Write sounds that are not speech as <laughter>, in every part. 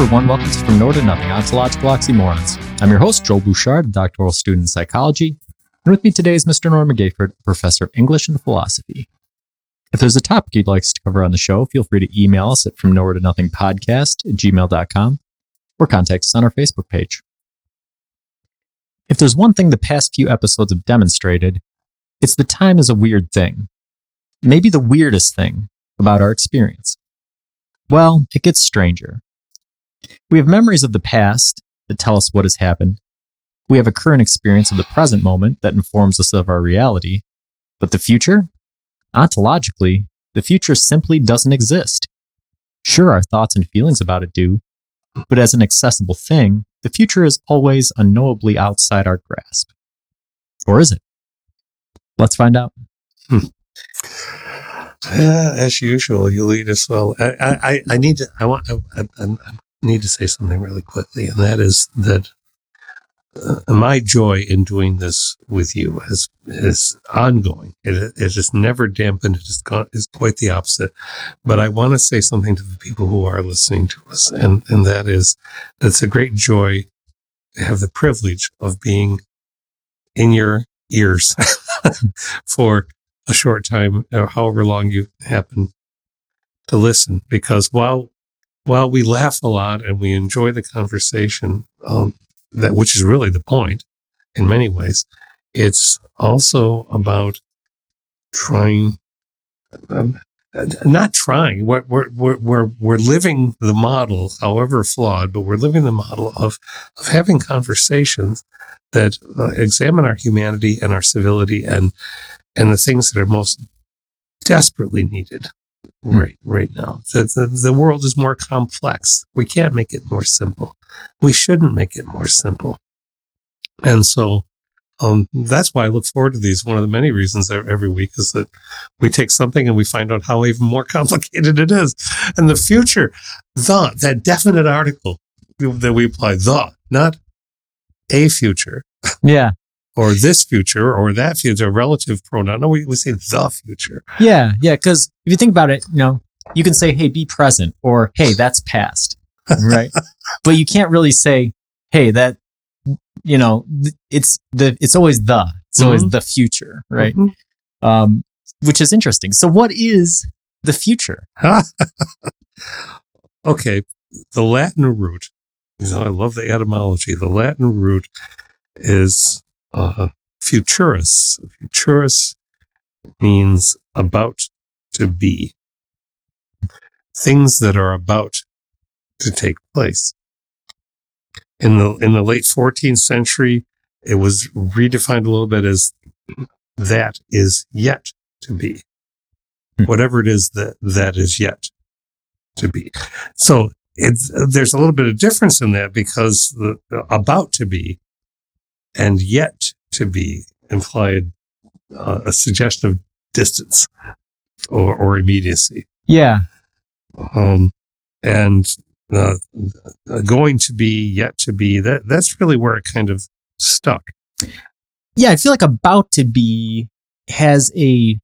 Everyone. Welcome to From Nowhere to Nothing, Ontological Oxymorons. I'm your host, Joel Bouchard, a doctoral student in psychology. And with me today is Mr. Norman Gayford, professor of English and philosophy. If there's a topic you'd like us to cover on the show, feel free to email us at From Nowhere to Nothing podcast at gmail.com or contact us on our Facebook page. If there's one thing the past few episodes have demonstrated, it's that time is a weird thing. Maybe the weirdest thing about our experience. Well, it gets stranger. We have memories of the past that tell us what has happened. We have a current experience of the present moment that informs us of our reality. But the future? Ontologically, the future simply doesn't exist. Sure, our thoughts and feelings about it do, but as an accessible thing, the future is always unknowably outside our grasp. Or is it? Let's find out. Hmm. As usual, you lead us well. I, I, I need to. I want. I, I, need to say something really quickly, and that is that uh, my joy in doing this with you is is ongoing. It, it is never dampened. It is, is quite the opposite. But I want to say something to the people who are listening to us, and and that is it's a great joy to have the privilege of being in your ears <laughs> for a short time, or however long you happen to listen. Because while while we laugh a lot and we enjoy the conversation, um, that which is really the point in many ways, it's also about trying, um, not trying. We're, we're, we're, we're living the model, however flawed, but we're living the model of, of having conversations that uh, examine our humanity and our civility and, and the things that are most desperately needed. Right right now. The, the, the world is more complex. We can't make it more simple. We shouldn't make it more simple. And so um, that's why I look forward to these. One of the many reasons every week is that we take something and we find out how even more <laughs> complicated it is. And the future, the, that definite article that we apply, the, not a future. Yeah or this future or that future, relative pronoun. No, we, we say the future. Yeah, yeah. Because if you think about it, you know, you can say, hey, be present or hey, that's past. Right. <laughs> but you can't really say, hey, that, you know, it's the, it's always the, it's mm-hmm. always the future. Right. Mm-hmm. Um, which is interesting. So what is the future? <laughs> okay. The Latin root, you know, I love the etymology. The Latin root is uh, futurus. Futurus means about to be. Things that are about to take place. In the in the late 14th century, it was redefined a little bit as that is yet to be. Hmm. Whatever it is that that is yet to be. So it's, there's a little bit of difference in that because the, the about to be and yet to be implied uh, a suggestion of distance or, or immediacy. Yeah. Um, and uh, going to be, yet to be, that that's really where it kind of stuck. Yeah, I feel like about to be has a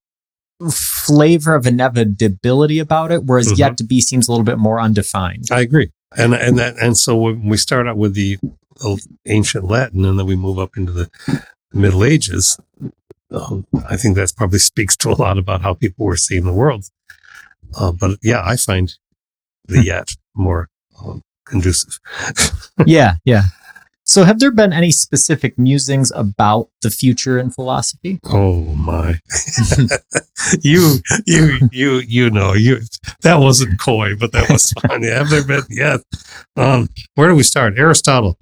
flavor of inevitability about it, whereas mm-hmm. yet to be seems a little bit more undefined. I agree. And and that and so when we start out with the ancient Latin, and then we move up into the Middle Ages. Um, I think that probably speaks to a lot about how people were seeing the world. Uh, but yeah, I find the <laughs> yet more um, conducive. yeah, yeah. So, have there been any specific musings about the future in philosophy? Oh my! <laughs> you, you, you, you know, you that wasn't coy, but that was fun. have there been? Yeah. Um, where do we start? Aristotle.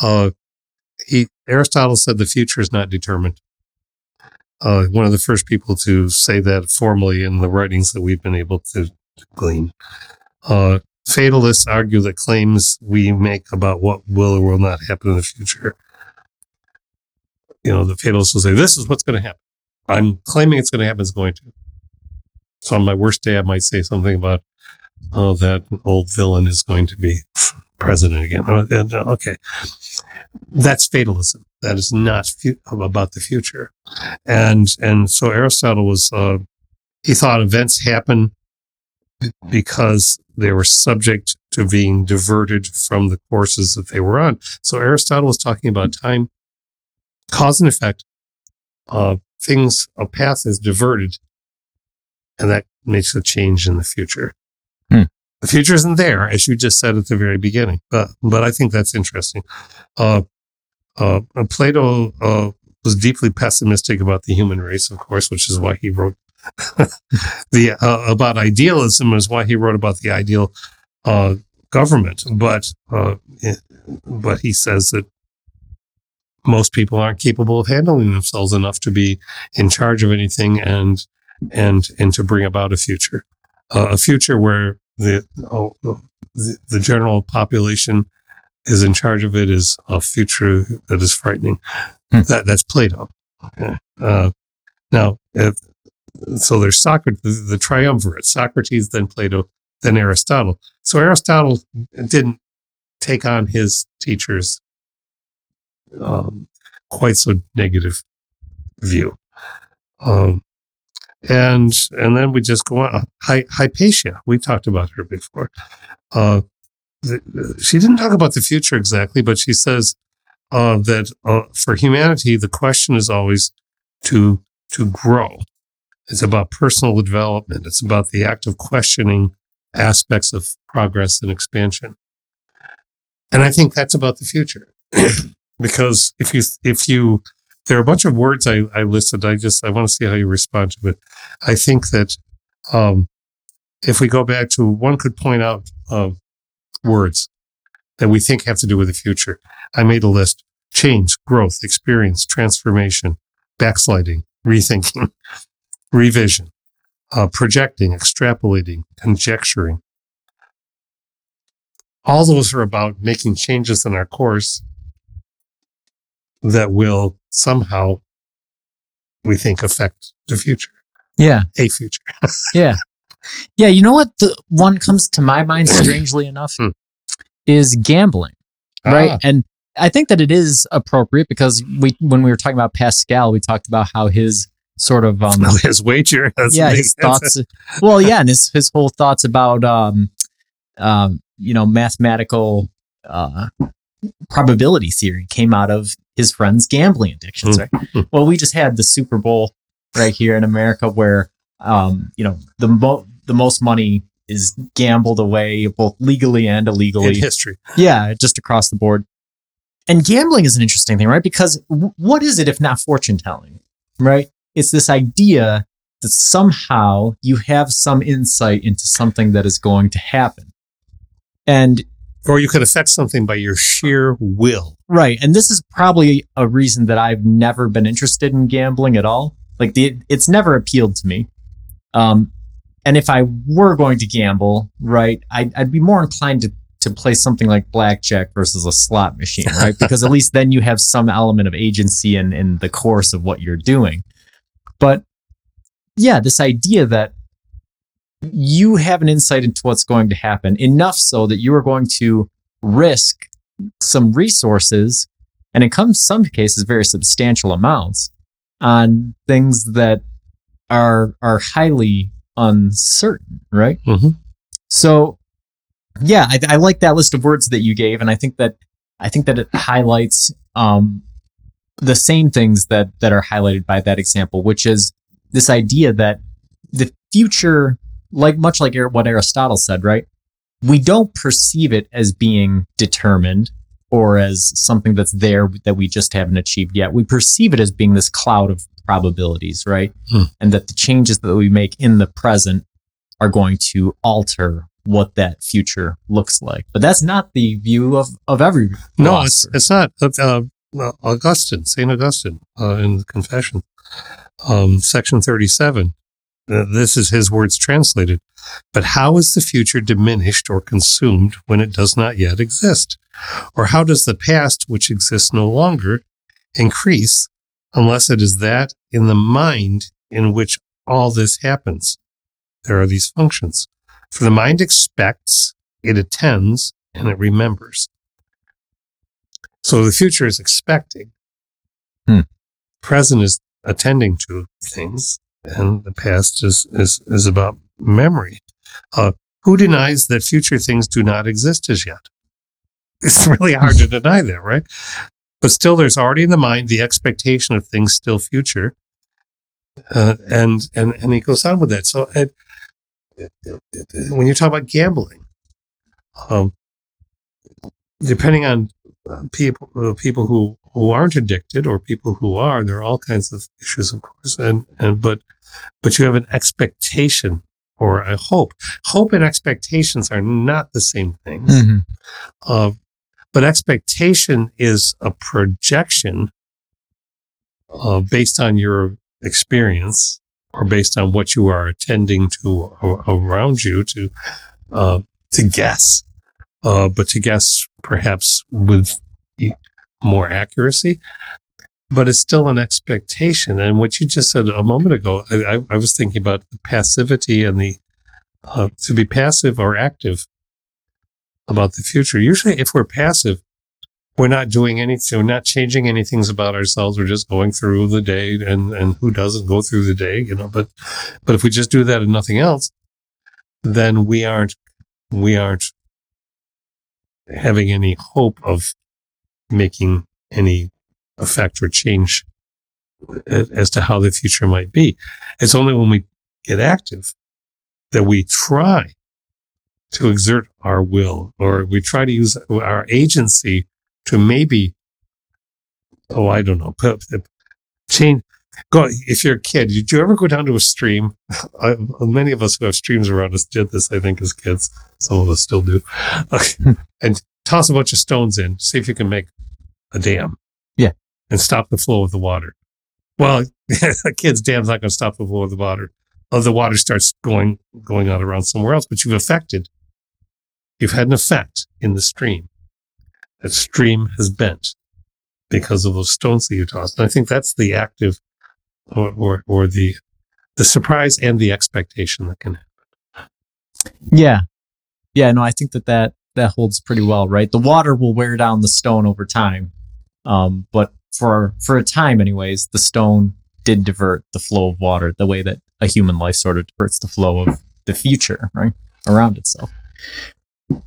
Uh, he Aristotle said the future is not determined. Uh, one of the first people to say that formally in the writings that we've been able to, to glean. Uh, fatalists argue that claims we make about what will or will not happen in the future. You know, the fatalists will say, "This is what's going to happen." I'm claiming it's going to happen. It's going to. So on my worst day, I might say something about, "Oh, that old villain is going to be president again." Okay, that's fatalism. That is not fu- about the future. And, and so Aristotle was, uh, he thought events happen because they were subject to being diverted from the courses that they were on. So Aristotle was talking about time, cause and effect. Uh, things, a path is diverted, and that makes a change in the future. Hmm. The future isn't there, as you just said at the very beginning, but but I think that's interesting. Uh, uh, Plato uh, was deeply pessimistic about the human race, of course, which is why he wrote the uh, about idealism is why he wrote about the ideal uh, government. But uh, but he says that most people aren't capable of handling themselves enough to be in charge of anything and and and to bring about a future, uh, a future where the, oh, the the general population is in charge of it is a future that is frightening. Hmm. That that's Plato. Okay. Uh, now, if, so there's Socrates, the, triumvirate: Socrates, then Plato, then Aristotle. So Aristotle didn't take on his teacher's um, quite so negative view. Um, and and then we just go on. Hy- Hypatia, we talked about her before. Uh, the, she didn't talk about the future exactly, but she says uh, that uh, for humanity, the question is always to to grow. It's about personal development. It's about the act of questioning aspects of progress and expansion. And I think that's about the future. <clears throat> because if you if you there are a bunch of words I, I listed. I just I want to see how you respond to it. I think that um, if we go back to one could point out uh, words that we think have to do with the future. I made a list: change, growth, experience, transformation, backsliding, rethinking, <laughs> revision, uh, projecting, extrapolating, conjecturing. All those are about making changes in our course that will somehow, we think, affect the future, Yeah. a future. <laughs> Yeah. Yeah. You know what? The one comes to my mind, <clears throat> strangely enough, Hmm. is gambling. Right. Ah, And I think that it is appropriate because we, when we were talking about Pascal, we talked about how his sort of, um, his wager. <laughs> That's yeah, his thoughts. well, yeah, and his his whole thoughts about um, um, you know, mathematical uh, probability theory came out of his friend's gambling addictions, right? well, we just had the Super Bowl right here in America, where um, you know, the mo- the most money is gambled away, both legally and in illegally. history. Yeah, just across the board. And gambling is an interesting thing, right? Because w- what is it if not fortune telling, right? It's this idea that somehow you have some insight into something that is going to happen. And Or you could affect something by your sheer will. right, and this is probably a reason that I've never been interested in gambling at all. Like the it's never appealed to me. Um and if I were going to gamble, right, I'd, I'd be more inclined to to play something like blackjack versus a slot machine, right? <laughs> Because at least then you have some element of agency in, in the course of what you're doing. But yeah, this idea that you have an insight into what's going to happen enough so that you are going to risk some resources and in come some cases very substantial amounts on things that are are highly uncertain, right? Mhm. So yeah, I, I like that list of words that you gave, and I think that I think that it highlights um, the same things that that are highlighted by that example, which is this idea that the future, like much like what Aristotle said, right? We don't perceive it as being determined or as something that's there that we just haven't achieved yet. We perceive it as being this cloud of probabilities, right? Hmm. And that the changes that we make in the present are going to alter what that future looks like. But that's not the view of, of every No, it's philosopher. it's not. Uh, Augustine, Saint Augustine, uh, in the Confession, um, section thirty-seven. Uh, this is his words translated. But how is the future diminished or consumed when it does not yet exist? Or how does the past, which exists no longer, increase unless it is that in the mind in which all this happens? There are these functions. For the mind expects, it attends, and it remembers. So the future is expecting. Hmm. Present is attending to things, and the past is is is about memory. Uh, who denies that future things do not exist as yet? It's <laughs> really hard to deny that, right? But still, there's already in the mind the expectation of things still future, uh, and and and he goes on with that. So, uh, when you talk about gambling, um, depending on people uh, people who who aren't addicted or people who are, there are all kinds of issues, of course, and and but but you have an expectation or a hope. Hope and expectations are not the same thing. Mm-hmm. Uh, but expectation is a projection uh, based on your experience or based on what you are attending to around you to uh, to guess, uh, but to guess perhaps with more accuracy. But it's still an expectation. And what you just said a moment ago, I, I was thinking about the passivity and the uh, to be passive or active about the future. Usually, if we're passive, we're not doing anything, we're not changing anything about ourselves. We're just going through the day and, and who doesn't go through the day, you know, but, but if we just do that and nothing else, then we aren't, we aren't having any hope of making any effect or change as to how the future might be. It's only when we get active that we try to exert our will or we try to use our agency to maybe, oh, I don't know, change. Go, if you're a kid, did you ever go down to a stream? <laughs> I, many of us who have streams around us did this, I think, as kids. Some of us still do. <laughs> and toss a bunch of stones in, see if you can make a dam. Yeah. And stop the flow of the water. Well, <laughs> a kid's dam's not going to stop the flow of the water. Oh, the water starts going going out around somewhere else, but you've affected You've had an effect in the stream. That stream has bent because of those stones that you tossed. And I think that's the active or, or, or the, the surprise and the expectation that can happen. Yeah. Yeah. No, I think that that, that holds pretty well, right? The water will wear down the stone over time. Um, but for, for a time anyways, the stone did divert the flow of water the way that a human life sort of diverts the flow of the future, right? Around itself.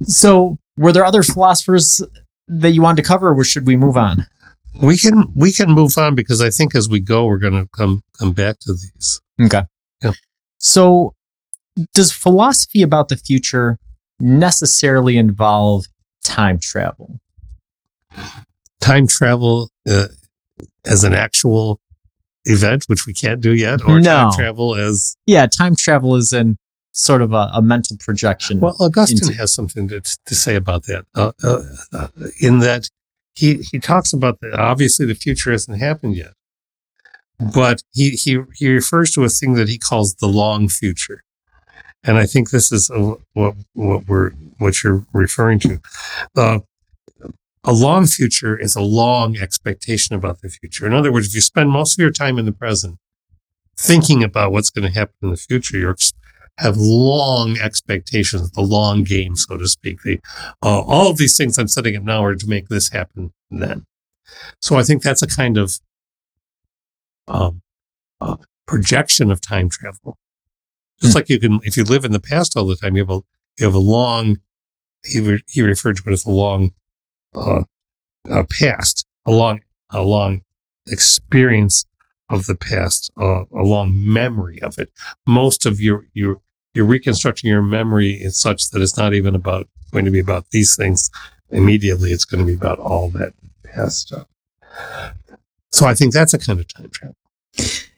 So, were there other philosophers that you wanted to cover, or should we move on? We can we can move on because I think as we go, we're going to come come back to these. Okay. Yeah. So, does philosophy about the future necessarily involve time travel? Time travel uh, as an actual event, which we can't do yet, or no. time travel as yeah, time travel is in sort of a, a mental projection. Well, Augustine into- has something to, to say about that, uh, uh, uh, in that he, he talks about that obviously the future hasn't happened yet, but he, he, he refers to a thing that he calls the long future. And I think this is a, what, what we're, what you're referring to. Uh, a long future is a long expectation about the future. In other words, if you spend most of your time in the present thinking about what's going to happen in the future, you're have long expectations, the long game, so to speak. The, uh, all of these things I'm setting up now are to make this happen then. So I think that's a kind of um, uh, projection of time travel. Just mm like you can, if you live in the past all the time, you have a you have a long. He re, he referred to it as a long uh, past, a long a long experience of the past, uh, a long memory of it. Most of your your you're reconstructing your memory in such that it's not even about going to be about these things immediately. It's going to be about all that past stuff. So I think that's a kind of time travel.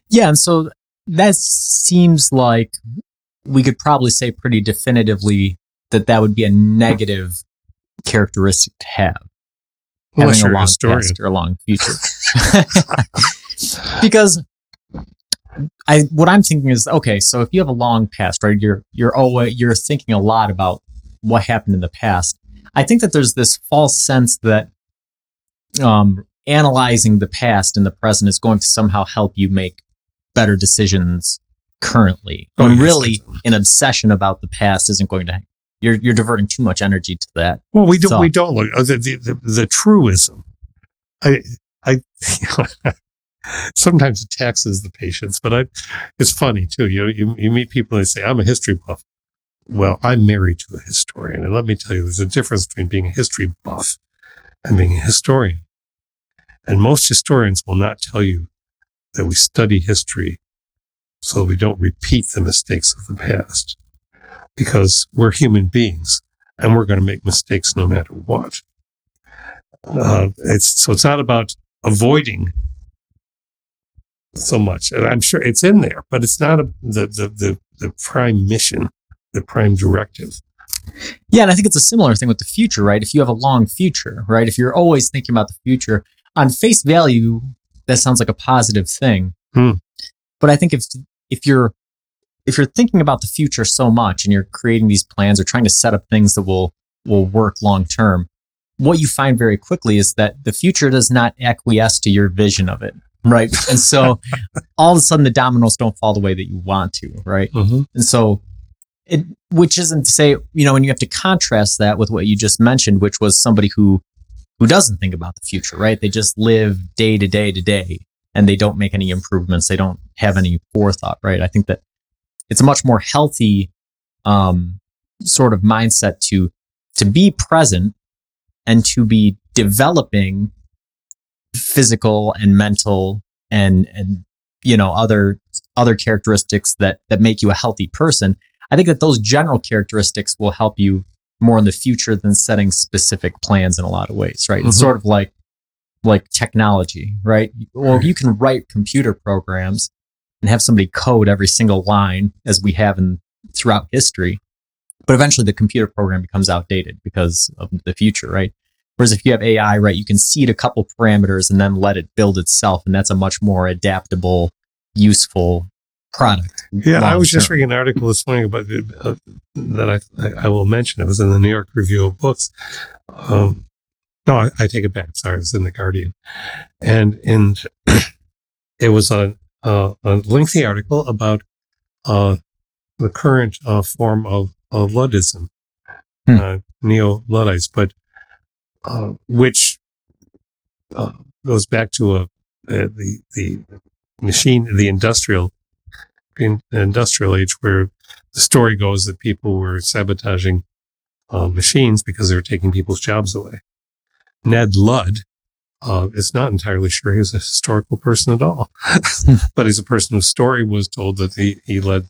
Yeah. And so that seems like we could probably say pretty definitively that that would be a negative characteristic to have. Unless having a long past or a long future. <laughs> because I what I'm thinking is okay. So if you have a long past, right? You're you're always you're thinking a lot about what happened in the past. I think that there's this false sense that um, analyzing the past and the present is going to somehow help you make better decisions currently. Oh, when really, an obsession about the past isn't going to. You're you're diverting too much energy to that. Well, we don't so, we don't look the the, the, the truism. I I <laughs> sometimes it taxes the patience, but I, it's funny too. You, you, you meet people and they say, I'm a history buff. well, I'm married to a historian. And let me tell you, there's a difference between being a history buff and being a historian. And most historians will not tell you that we study history so we don't repeat the mistakes of the past because we're human beings and we're going to make mistakes no matter what. Uh, it's so it's not about avoiding so much. And I'm sure it's in there, but it's not a, the, the, the, the prime mission, the prime directive. Yeah. And I think it's a similar thing with the future, right? If you have a long future, right? If you're always thinking about the future on face value, that sounds like a positive thing. Hmm. But I think if, if you're, if you're thinking about the future so much and you're creating these plans or trying to set up things that will, will work long term, what you find very quickly is that the future does not acquiesce to your vision of it. Right. And so <laughs> all of a sudden the dominoes don't fall the way that you want to. Right. Mm-hmm. And so it, which isn't to say, you know, and you have to contrast that with what you just mentioned, which was somebody who, who doesn't think about the future, right? They just live day to day to day and they don't make any improvements. They don't have any forethought, right? I think that it's a much more healthy, um, sort of mindset to, to be present and to be developing physical and mental and and you know other other characteristics that that make you a healthy person i think that those general characteristics will help you more in the future than setting specific plans in a lot of ways right? It's Mhm. sort of like like technology right? Well you can write computer programs and have somebody code every single line as we have in throughout history but eventually the computer program becomes outdated because of the future right Whereas if you have AI, right, you can seed a couple parameters and then let it build itself. And that's a much more adaptable, useful product. Yeah, I was just reading an article this morning about uh, that I, I I will mention. It was in the New York Review of Books. Um, no, I, I take it back. Sorry, it was in the Guardian, and and <clears throat> it was a a, a lengthy article about uh, the current uh, form of, of Luddism, Hmm. uh, neo Luddites, but uh, which uh, goes back to a, uh, the the machine, the industrial in industrial age where the story goes that people were sabotaging uh, machines because they were taking people's jobs away. Ned Ludd uh, is not entirely sure he was a historical person at all, <laughs> but he's a person whose story was told that he, he led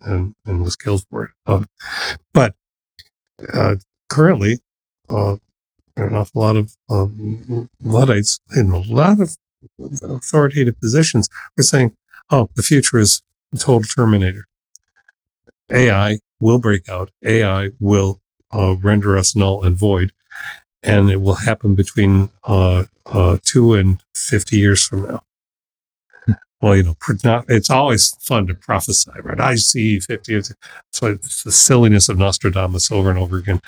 and, and was killed for it. Uh, but uh, currently, uh, an awful lot of um, Luddites in a lot of authoritative positions are saying, oh, the future is total terminator. AI will break out. AI will uh, render us null and void. And it will happen between uh, uh, two and 50 years from now. Well, you know, it's always fun to prophesy, right? I see 50 years. So it's the silliness of Nostradamus over and over again.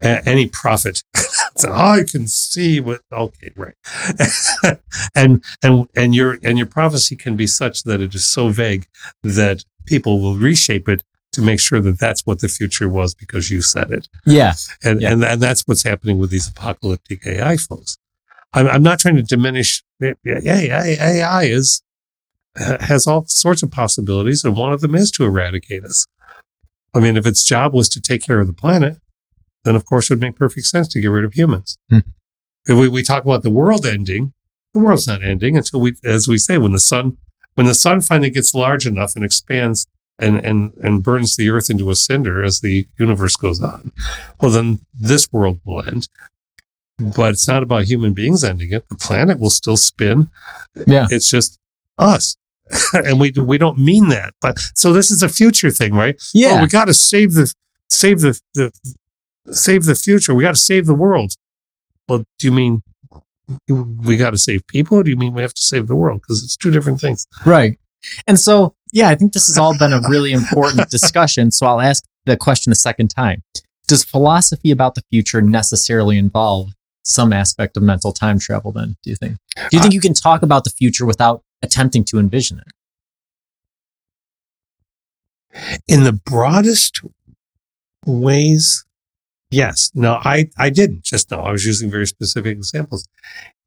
A- any prophet, <laughs> so I can see what, okay, right. <laughs> and, and, and your, and your prophecy can be such that it is so vague that people will reshape it to make sure that that's what the future was because you said it. Yeah. And, Yeah. and, and that's what's happening with these apocalyptic AI folks. I'm, I'm not trying to diminish AI. AI is, has all sorts of possibilities, and one of them is to eradicate us. I mean, if its job was to take care of the planet, then of course it would make perfect sense to get rid of humans. Hmm. If we, we talk about the world ending, the world's not ending until we, as we say, when the sun, when the sun finally gets large enough and expands and, and, and burns the earth into a cinder as the universe goes on, well, then this world will end. But it's not about human beings ending it. The planet will still spin. Yeah. It's just us. <laughs> and we we don't mean that. But so this is a future thing, right? Oh, yeah. Oh, we got to save the save the, the save the future. We got to save the world. Well, do you mean we got to save people, or do you mean we have to save the world? Because it's two different things. Right. And so, yeah, I think this has all been a really important discussion. So I'll ask the question a second time. Does philosophy about the future necessarily involve some aspect of mental time travel then, do you think? Do you uh, think you can talk about the future without attempting to envision it? In the broadest ways, yes. No, I I didn't just now. I was using very specific examples.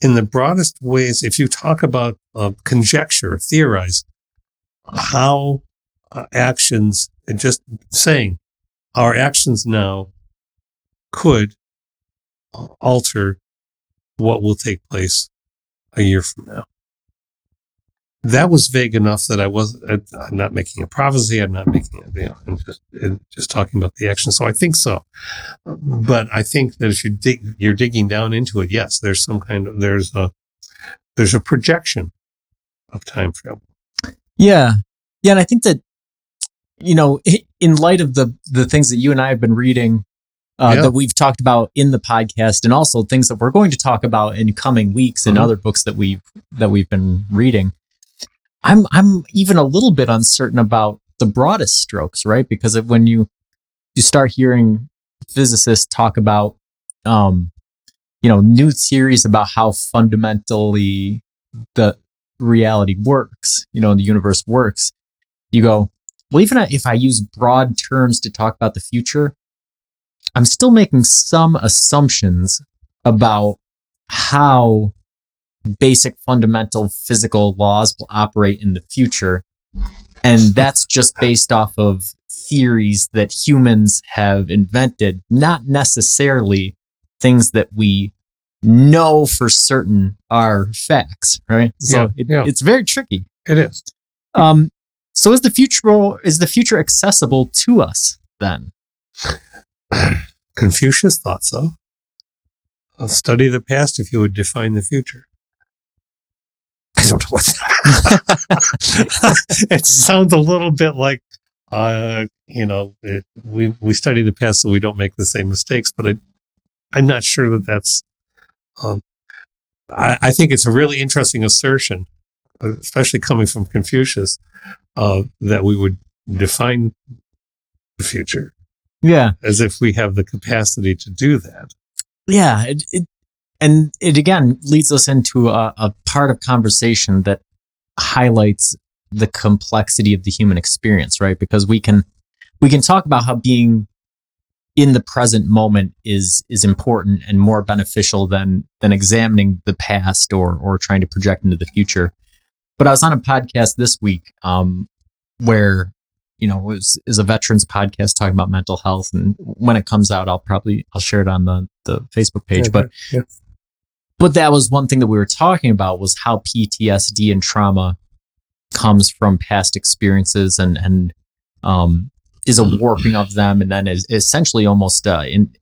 In the broadest ways, if you talk about uh, conjecture, theorize how uh, actions, and just saying our actions now could alter what will take place a year from now. That was vague enough that I was I'm not making a prophecy. I'm not making it. You know, I'm just I'm just talking about the action. So I think so, but I think that if you dig, you're digging down into it. Yes, there's some kind of there's a there's a projection of time travel. Yeah, yeah, and I think that you know, in light of the the things that you and I have been reading uh, yeah. that we've talked about in the podcast, and also things that we're going to talk about in coming weeks and mm-hmm. other books that we've that we've been reading. I'm I'm even a little bit uncertain about the broadest strokes, right? Because of when you you start hearing physicists talk about, um, you know, new theories about how fundamentally the reality works, you know, the universe works, you go, well, even if I use broad terms to talk about the future, I'm still making some assumptions about how basic fundamental physical laws will operate in the future. And that's just based off of theories that humans have invented, not necessarily things that we know for certain are facts, right? So yeah, it, yeah. it's very tricky. It is. Um, so is the future is the future accessible to us then? Confucius thought so. I'll study the past if you would define the future. Don't <laughs> know what <laughs> it sounds a little bit like uh, you know, it, we we study the past so we don't make the same mistakes, but I, I'm not sure that that's. Um, I, I think it's a really interesting assertion, especially coming from Confucius, uh, that we would define the future. Yeah. As if we have the capacity to do that. Yeah. It, it, and it again leads us into a, a part of conversation that highlights the complexity of the human experience, right? Because we can, we can talk about how being in the present moment is is important and more beneficial than than examining the past or or trying to project into the future. But I was on a podcast this week um, where you know was is a veterans podcast talking about mental health, and when it comes out, I'll probably I'll share it on the the Facebook page. Yeah, but yeah. But that was one thing that we were talking about was how PTSD and trauma comes from past experiences and and um, is a warping of them, and then is essentially almost uh, in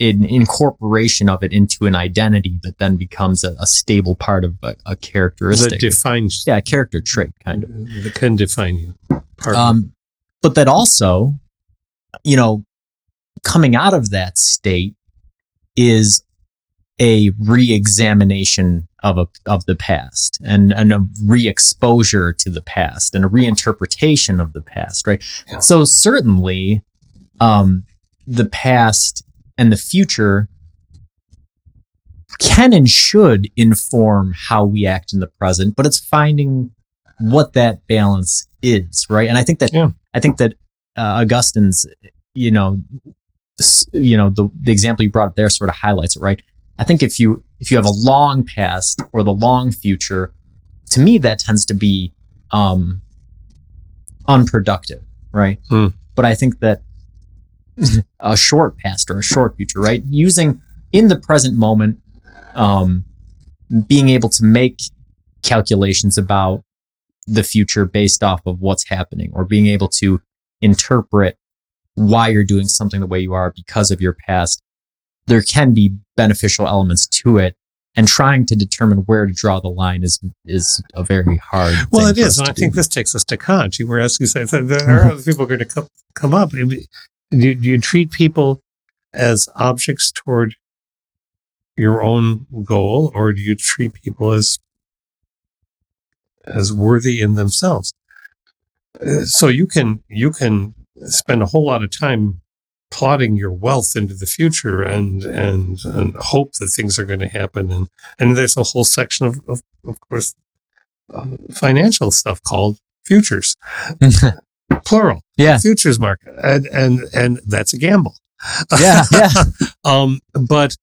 an incorporation of it into an identity that then becomes a, a stable part of a, a, characteristic. that defines yeah a character trait kind of. That can define you. Um, but that also you know coming out of that state is a re-examination of a of the past and, and a re-exposure to the past and a reinterpretation of the past right yeah. so certainly um the past and the future can and should inform how we act in the present, but it's finding what that balance is, right? And I think that yeah. I think that uh, Augustine's, you know, you know, the the example you brought up there sort of highlights it, right? I think if you if you have a long past or the long future, to me that tends to be um, unproductive, right? Hmm. But I think that a short past or a short future, right? Using in the present moment, um, being able to make calculations about the future based off of what's happening or being able to interpret why you're doing something the way you are because of your past. There can be beneficial elements to it and trying to determine where to draw the line is is a very hard. Well, it is, and I do. think this takes us to Kant. You were asking, so there are other people going to come come up do, do you treat people as objects toward your own goal, or do you treat people as as worthy in themselves? Uh, so you can you can spend a whole lot of time plotting your wealth into the future and and, and hope that things are going to happen and and there's a whole section of of, of course uh, financial stuff called futures <laughs> plural. Yeah. Futures market. And, and, and that's a gamble. Yeah. Yeah. <laughs> um, but,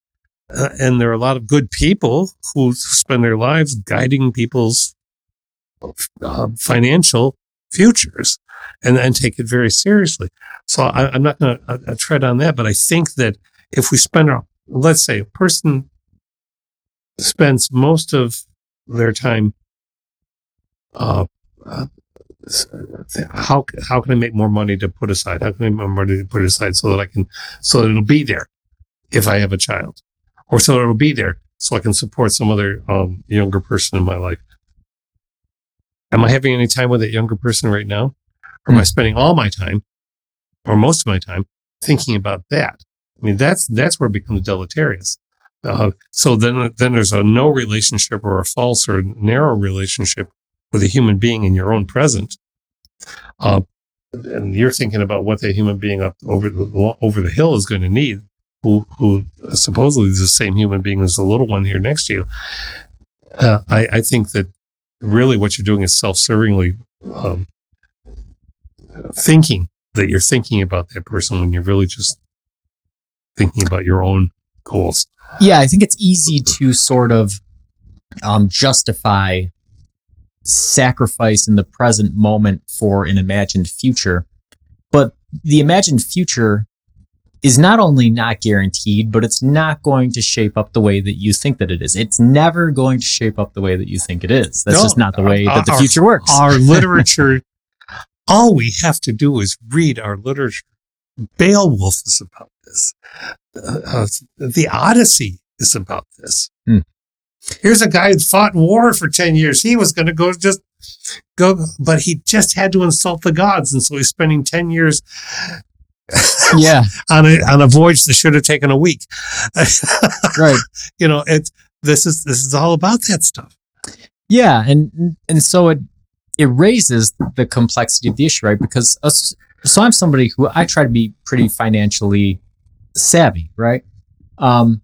uh, and there are a lot of good people who spend their lives guiding people's uh, financial futures. And and take it very seriously. So I, I'm not going to tread on that, but I think that if we spend our, let's say, a person spends most of their time, uh, uh, how how can I make more money to put aside? How can I make more money to put aside so that I can so that it'll be there if I have a child, or so it'll be there so I can support some other um, younger person in my life. Am I having any time with that younger person right now? Or am I spending all my time or most of my time thinking about that? I mean, that's, that's where it becomes deleterious. Uh, so then, then there's a no relationship or a false or narrow relationship with a human being in your own present. Uh, and you're thinking about what that human being up over the, over the hill is going to need, who, who supposedly is the same human being as the little one here next to you. Uh, I, I think that really what you're doing is self-servingly um, thinking that you're thinking about that person when you're really just thinking about your own goals. Yeah, I think it's easy to sort of um, justify sacrifice in the present moment for an imagined future. But the imagined future is not only not guaranteed, but it's not going to shape up the way that you think that it is. It's never going to shape up the way that you think it is. That's no, just not the way that the future works. Our literature, <laughs> all we have to do is read our literature. Beowulf is about this. Uh, uh, the Odyssey is about this. Hmm. Here's a guy who fought war for 10 years. He was going to go just go, but he just had to insult the gods. And so he's spending 10 years <laughs> yeah on a on a voyage that should have taken a week <laughs> right you know it this is this is all about that stuff yeah and and so it it raises the complexity of the issue right because us, so i'm somebody who i try to be pretty financially savvy right um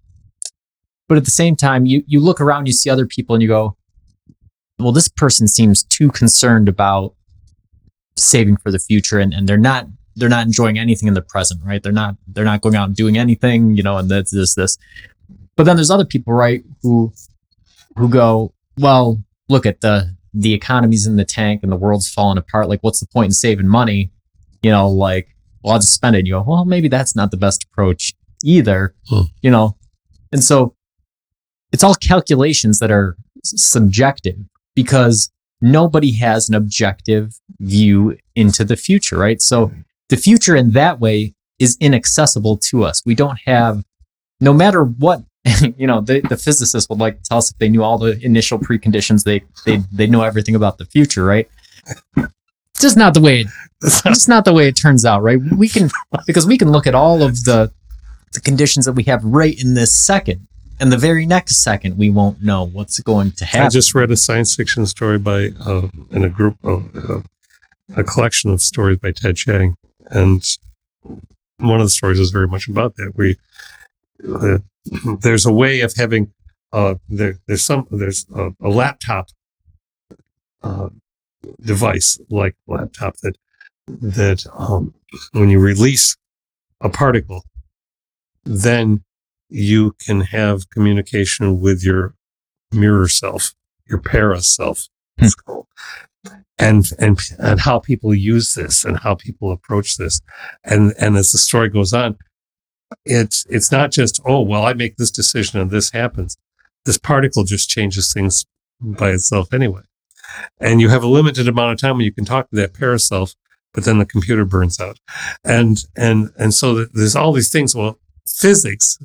but at the same time you you look around you see other people and you go well this person seems too concerned about saving for the future and, and they're not they're not enjoying anything in the present, right? They're not they're not going out and doing anything, you know, and that's this this. But then there's other people, right, who who go, well, look at the the economy's in the tank and the world's falling apart. Like, what's the point in saving money? You know, like, well, I'll just spend it. And you go, well, maybe that's not the best approach either. Hmm. You know, and so it's all calculations that are subjective because nobody has an objective view into the future, right? So the future in that way is inaccessible to us. We don't have, no matter what, <laughs> you know, the, the physicists would like to tell us if they knew all the initial preconditions, they they they know everything about the future, right? It's just not the way it, it's <laughs> just not the way it turns out, right? We can because we can look at all of the the conditions that we have right in this second. And the very next second, we won't know what's going to happen. I just read a science fiction story by uh, in a group of uh, a collection of stories by Ted Chiang and one of the stories is very much about that. We uh, there's a way of having uh, there, there's some there's a, a laptop uh, device like laptop that that um, when you release a particle, then you can have communication with your mirror self, your para self. Hmm and and and how people use this and how people approach this and and as the story goes on it's it's not just oh well i make this decision and this happens. This particle just changes things by itself anyway. And you have a limited amount of time when you can talk to that paraself but then the computer burns out. And and and so there's all these things well physics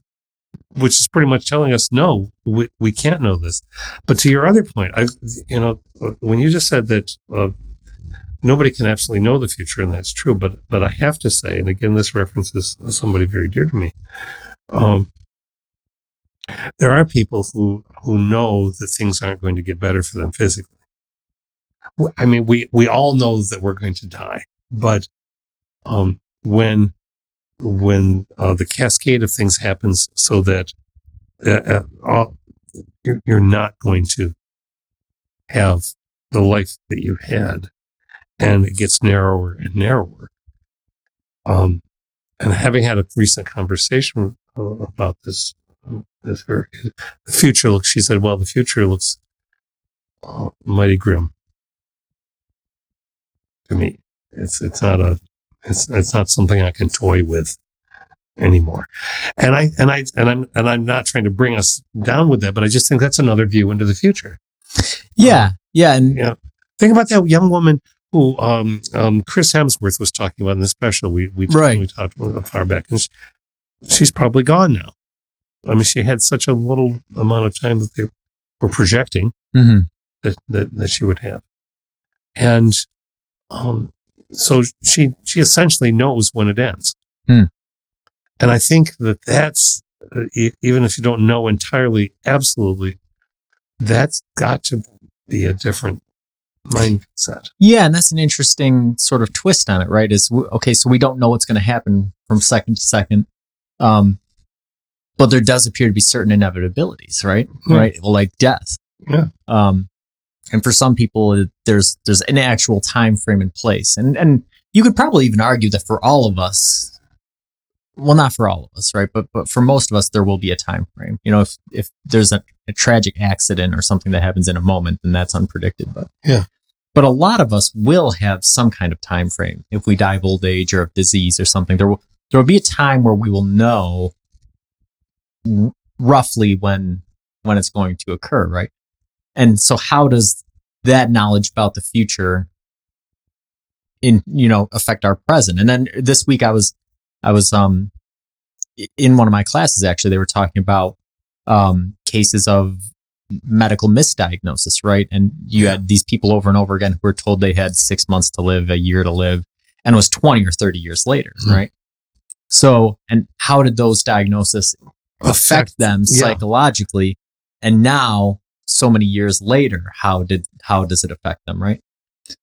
which is pretty much telling us no we, we can't know this. But to your other point i you know when you just said that uh, nobody can absolutely know the future and that's true but but i have to say and again this references somebody very dear to me um, there are people who who know that things aren't going to get better for them physically. I mean we we all know that we're going to die but um, when when uh, the cascade of things happens so that uh, uh, you're, you're not going to have the life that you had and it gets narrower and narrower um, and having had a recent conversation about this this very, the future looks she said well the future looks uh, mighty grim to me It's it's not a it's it's not something I can toy with anymore. And I and I and I'm and I'm not trying to bring us down with that, but I just think that's another view into the future. Yeah, yeah, and Yeah. Think about that young woman who um, um, Chris Hemsworth was talking about in the special we we, Right. we talked about far back, and she, she's probably gone now. I mean, she had such a little amount of time that they were projecting mhm. that that, that she would have, and um, so she she essentially knows when it ends. Hmm. And I think that that's uh, e- even if you don't know entirely, absolutely, that's got to be a different mindset. yeah, and that's an interesting sort of twist on it, right? Is okay, so we don't know what's going to happen from second to second, um, but there does appear to be certain inevitabilities, right? Yeah. Right, well, like death. Yeah. Um, and for some people, there's there's an actual time frame in place, and and you could probably even argue that for all of us, well, not for all of us, right? But but for most of us, there will be a time frame. You know, if if there's a, a tragic accident or something that happens in a moment, then that's unpredicted. But Yeah. But a lot of us will have some kind of time frame. If we die of old age or of disease or something, there will there will be a time where we will know r- roughly when when it's going to occur, right? And so, how does that knowledge about the future in you know affect our present? And then this week, I was I was um in one of my classes actually. They were talking about um cases of medical misdiagnosis, right? And you had these people over and over again who were told they had six months to live, a year to live, and it was 20 or 30 years later, Mhm. right? So, and how did those diagnoses affect them yeah. psychologically? And now, so many years later, how did how does it affect them, right?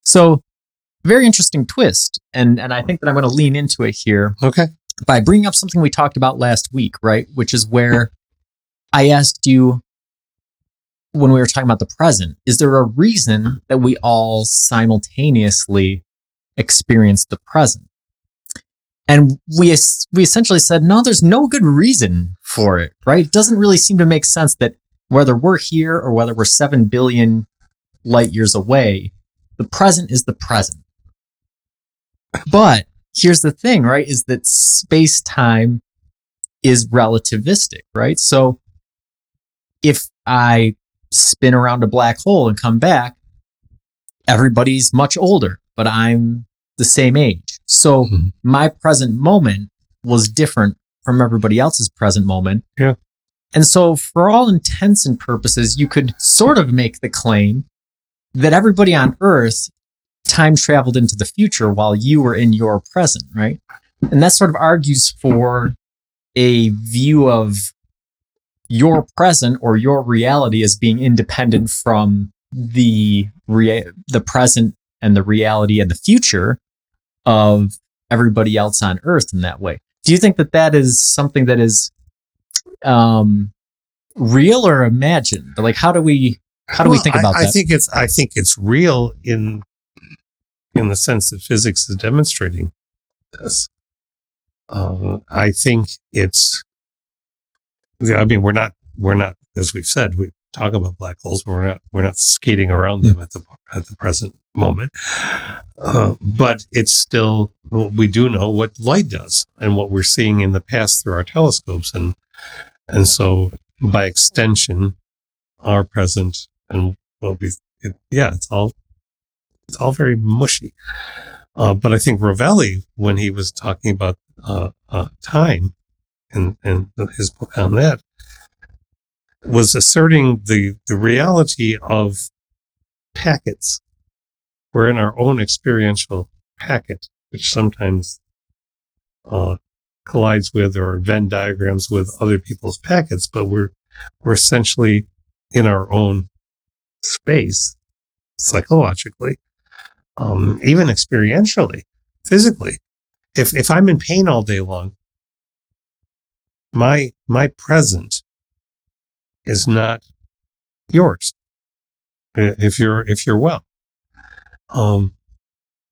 So, very interesting twist, and and I think that I'm going to lean into it here Okay. by bringing up something we talked about last week, right? Which is where I asked you when we were talking about the present, is there a reason that we all simultaneously experience the present? And we we essentially said, no, there's no good reason for it, right? It doesn't really seem to make sense that whether we're here or whether we're 7 billion light years away, the present is the present. But here's the thing, right? Is that space time is relativistic, right? So if I spin around a black hole and come back, everybody's much older, but I'm the same age. So Mhm. my present moment was different from everybody else's present moment. Yeah. And so, for all intents and purposes, you could sort of make the claim that everybody on Earth time traveled into the future while you were in your present, right? And that sort of argues for a view of your present or your reality as being independent from the rea- the present and the reality and the future of everybody else on earth in that way. Do you think that that is something that is um real or imagined? Like how do we how do we think about I, that? I think it's I think it's real in in the sense that physics is demonstrating this. Uh, I think it's. I mean, we're not we're not as we've said we talk about black holes, but we're not we're not skating around them at the at the present moment. Uh, but it's still we do know what light does and what we're seeing in the past through our telescopes and and so by extension our present and will be it, yeah it's all it's all very mushy uh, but i think rovelli when he was talking about uh, uh, time and his book on that was asserting the the reality of packets we're in our own experiential packet which sometimes uh, collides with or venn diagrams with other people's packets but we're we're essentially in our own space psychologically, um, even experientially, physically. If if I'm in pain all day long, my my present is not yours. If you're if you're well, um,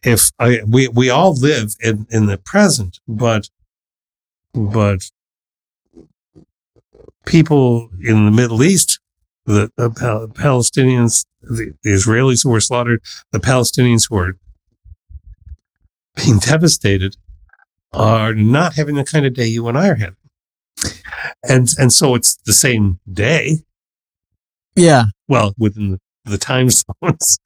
if I we we all live in in the present, but but people in the Middle East the, the Pal- Palestinians, the, the Israelis who were slaughtered, the Palestinians who are being <laughs> devastated are not having the kind of day you and I are having. And and so it's the same day. Yeah. Well, within the, the time <laughs> zones.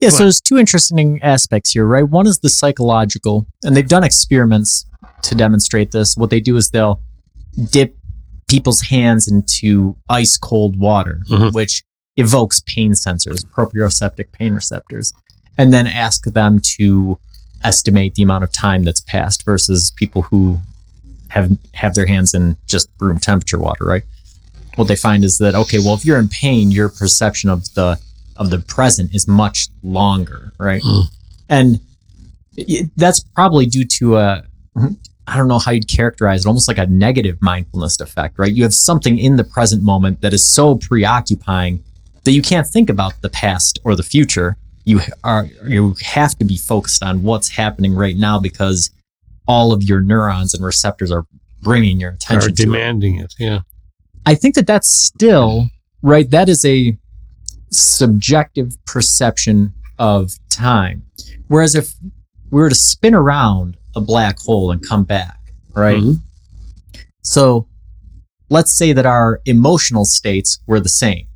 Yeah, so there's two interesting aspects here, right? One is the psychological, and they've done experiments to demonstrate this. What they do is they'll dip people's hands into ice cold water, Mhm. which evokes pain sensors, proprioceptive pain receptors, and then ask them to estimate the amount of time that's passed versus people who have have their hands in just room temperature water, right? What they find is that okay, well, if you're in pain, your perception of the of the present is much longer, right? Mm. And it, that's probably due to a I don't know how you'd characterize it, almost like a negative mindfulness effect, right? You have something in the present moment that is so preoccupying that you can't think about the past or the future. You are you have to be focused on what's happening right now because all of your neurons and receptors are bringing your Are attention to it. demanding it. Yeah. I think that that's still right. That is a subjective perception of time. Whereas if we were to spin around a black hole and come back, right? Mhm. So let's say that our emotional states were the same.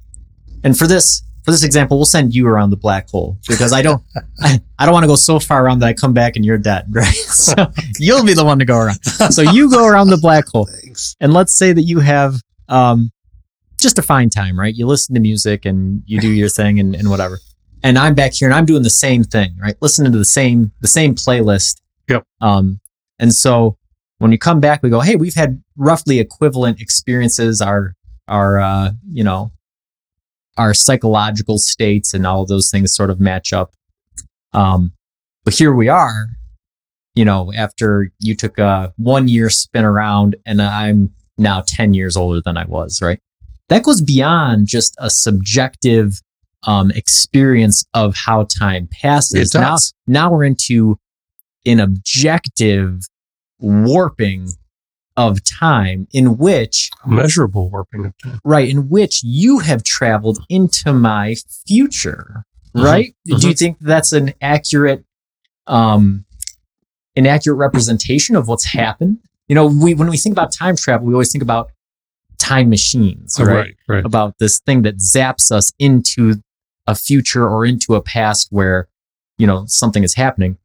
And for this, for this example, we'll send you around the black hole because I don't, <laughs> I, I don't want to go so far around that I come back and you're dead, <laughs> right? So you'll be the one to go around. So you go around the black hole. <laughs> Thanks. And let's say that you have um, just a fine time, right? You listen to music and you do your thing and, and whatever. And I'm back here and I'm doing the same thing, right? Listening to the same the same playlist. Yep. Um, and so when you come back, we go, hey, we've had roughly equivalent experiences. Our our uh, you know our psychological states and all of those things sort of match up. Um, but here we are, you know, after you took a one year spin around and I'm now 10 years older than I was, right? That goes beyond just a subjective um, experience of how time passes. It Now, now we're into an objective warping of time in which Measurable warping of time. right in which you have traveled into my future Mhm. right do you think that's an accurate um an accurate representation of what's happened you know we when we think about time travel we always think about time machines right, Right. Right. about this thing that zaps us into a future or into a past where you know something is happening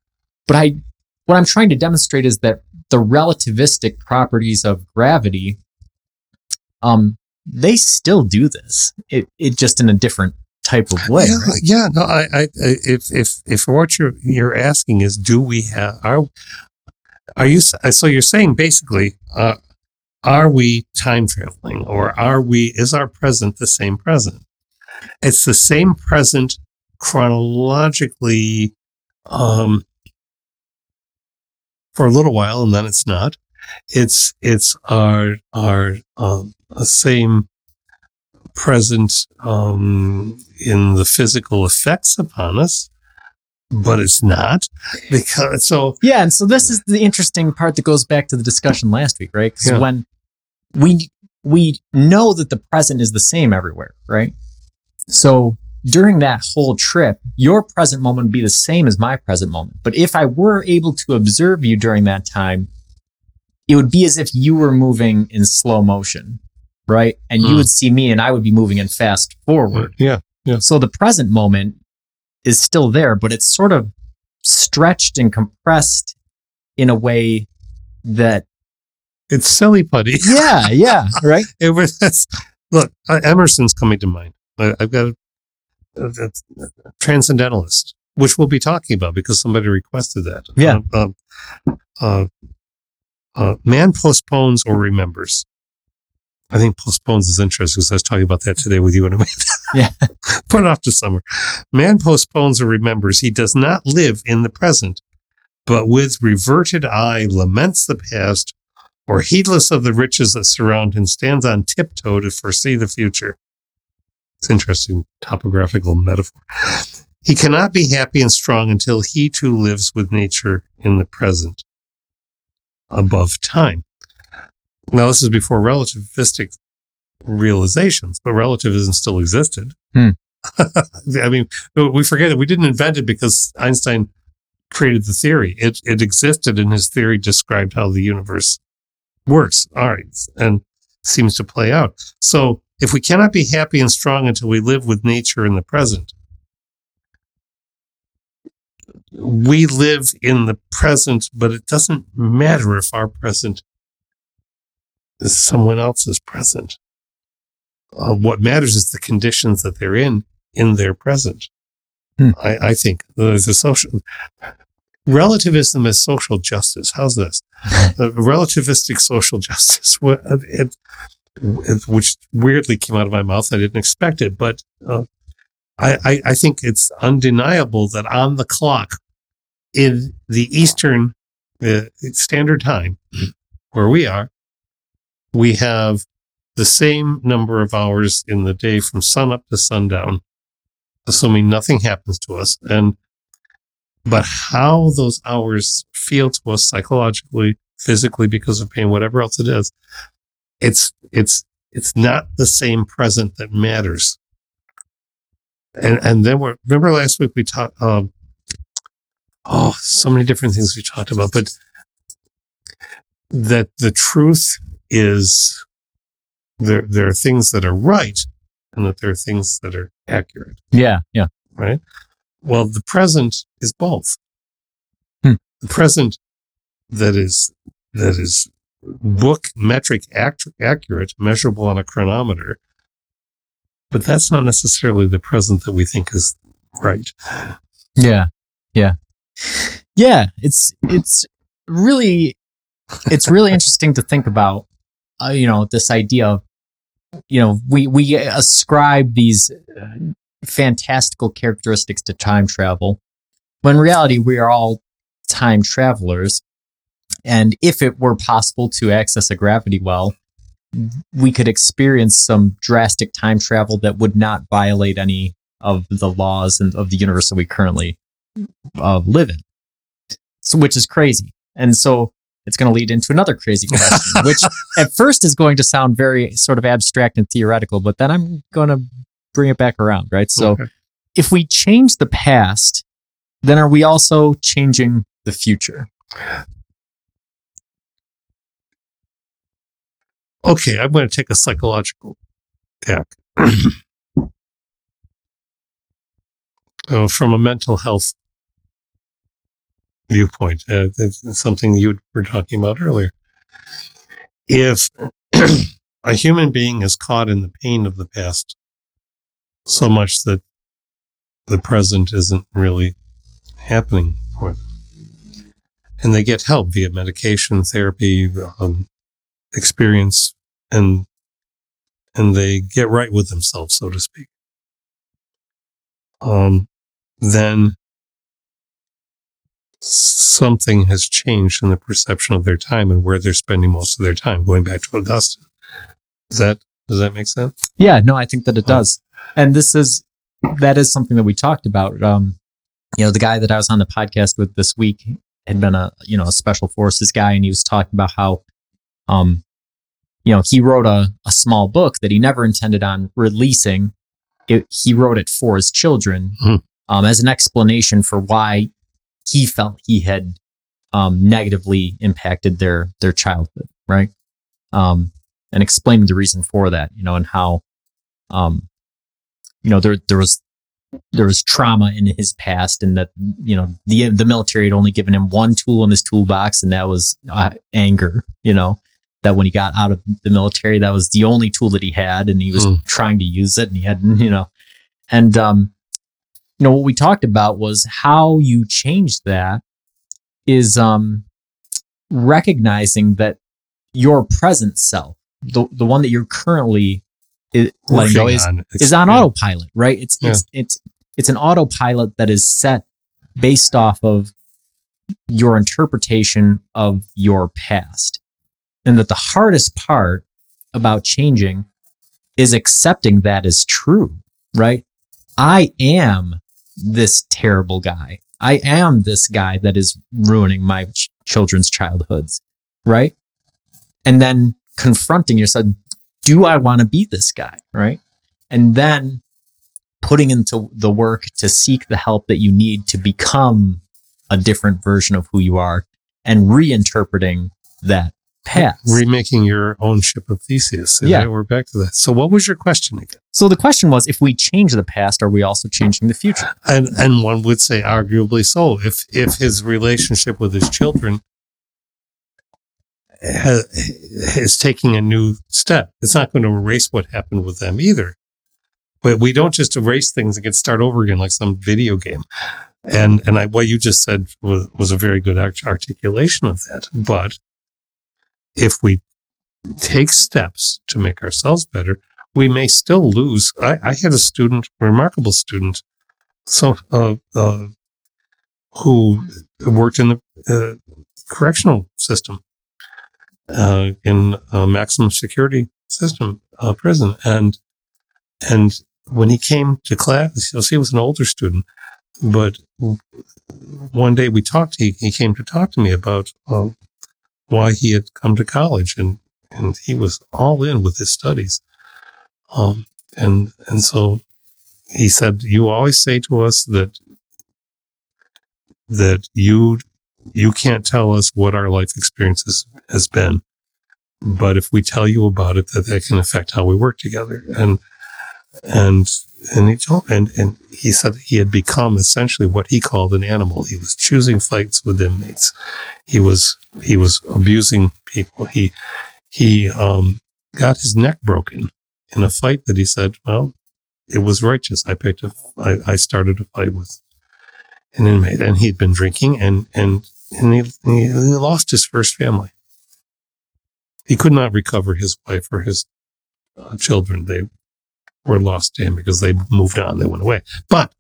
but i what i'm trying to demonstrate is that the relativistic properties of gravity um they still do this it, it just in a different type of way yeah, right? yeah, no, I, I, if, if, if what you're, you're asking is, do we have, are, are you, so you're saying basically, uh, are we time traveling or are we, is our present the same present? It's the same present chronologically, um, for a little while and then it's not. It's, it's our, our, um, same present, um, in the physical effects upon us, but it's not because so Yeah, and so this is the interesting part that goes back to the discussion last week, right? Because Yeah. when we we know that the present is the same everywhere, right? So during that whole trip, your present moment would be the same as my present moment. But if I were able to observe you during that time, it would be as if you were moving in slow motion, right? And you Hmm. would see me and I would be moving in fast forward. yeah Yeah. So the present moment is still there, but it's sort of stretched and compressed in a way that, it's silly putty yeah, yeah, <laughs> right? it was look emerson's coming to mind I, i've got transcendentalist which we'll be talking about because somebody requested that Yeah. uh, uh, uh, uh, man postpones or remembers I think postpones is interesting because I was talking about that today with you and Amanda. <laughs> Yeah. Put it off to summer. Man postpones or remembers. He does not live in the present, but with reverted eye laments the past or heedless of the riches that surround him stands on tiptoe to foresee the future. It's interesting topographical metaphor. He cannot be happy and strong until he too lives with nature in the present above time. Now, this is before relativistic realizations, but relativism still existed. Hmm. <laughs> I mean, we forget that we didn't invent it because Einstein created the theory. It it existed, and his theory described how the universe works. All right, and seems to play out. So if we cannot be happy and strong until we live with nature in the present, we live in the present, but it doesn't matter if our present is someone else's present. Uh, what matters is the conditions that they're in in their present. Hmm. I, I think there's a social relativism is social justice. How's this? <laughs> Uh, relativistic social justice, it, it- which weirdly came out of my mouth. I didn't expect it, but uh, I, I, I think it's undeniable that on the clock in the Eastern uh, Standard Time, where we are, we have the same number of hours in the day from sunup to sundown, assuming nothing happens to us. And but how those hours feel to us psychologically, physically, because of pain, whatever else it is, it's it's it's not the same present that matters. And and then we're remember last week we talked um oh so many different things we talked about, but that the truth is there there are things that are right and that there are things that are accurate Yeah, yeah. right? Well, the present is both. Hmm. The present that is that is book metric act, accurate, measurable on a chronometer, but that's not necessarily the present that we think is right. Yeah. Yeah. Yeah. It's, it's really, it's really interesting to think about, uh, you know, this idea of, you know, we, we ascribe these uh, fantastical characteristics to time travel when in reality we are all time travelers. And if it were possible to access a gravity well, we could experience some drastic time travel that would not violate any of the laws and of the universe that we currently uh, live in. So, which is crazy. And so it's going to lead into another crazy question, <laughs> which at first is going to sound very sort of abstract and theoretical, but then I'm going to bring it back around, right? So Okay. if we change the past, then are we also changing the future? Okay, I'm going to take a psychological tack. Uh, <clears throat> from a mental health viewpoint, uh, something you were talking about earlier. If <clears throat> a human being is caught in the pain of the past so much that the present isn't really happening for them, and they get help via medication, therapy, um, experience and and they get right with themselves, so to speak. Um, then something has changed in the perception of their time and where they're spending most of their time. Going back to Augustine, does that does that make sense? Yeah, no, I think that it does. And this is that is something that we talked about. Um, you know, the guy that I was on the podcast with this week had been a you know a special forces guy, and he was talking about how, um, you know, he wrote a a small book that he never intended on releasing. It, he wrote it for his children Hmm. um, as an explanation for why he felt he had um, negatively impacted their their childhood, right? Um, and explaining the reason for that, you know, and how, um, you know, there there was there was trauma in his past, and that you know the the military had only given him one tool in his toolbox, and that was uh, anger. You know, that when he got out of the military, that was the only tool that he had, and he was Hmm. trying to use it, and he had, you know, and um, you know what we talked about was how you change that is um recognizing that your present self, the the one that you're currently i- letting go, is on is on yeah. autopilot, right? It's Yeah. it's it's it's an autopilot that is set based off of your interpretation of your past. And that the hardest part about changing is accepting that as true, right? I am this terrible guy. I am this guy that is ruining my ch- children's childhoods, right? And then confronting yourself, do I want to be this guy, right? And then putting into the work to seek the help that you need to become a different version of who you are and reinterpreting that past. Remaking your own ship of Theseus. Yeah. We're back to that. So what was your question again? So the question was if we change the past, are we also changing the future? And and one would say arguably so. If if his relationship with his children ha, is taking a new step, it's not going to erase what happened with them either. But we don't just erase things and get start over again like some video game. And and I, what you just said was, was a very good art- articulation of that. But if we take steps to make ourselves better, we may still lose. I, I had a student, remarkable student, so uh, uh, who worked in the uh, correctional system uh, in a maximum security system uh, prison, and and when he came to class, you know, he was an older student, but one day we talked. He he came to talk to me about uh, why he had come to college, and and he was all in with his studies. Um, and and so he said, "You always say to us that that you you can't tell us what our life experiences has been, but if we tell you about it, that that can affect how we work together." And and and he told and and he said he had become essentially what he called an animal. He was choosing fights with inmates. He was he was abusing people. He he um, got his neck broken in a fight that he said, well, it was righteous. I picked a, I, I started a fight with an inmate and he'd been drinking and, and, and he, he lost his first family. He could not recover his wife or his uh, children. They were lost to him because they moved on. They went away, but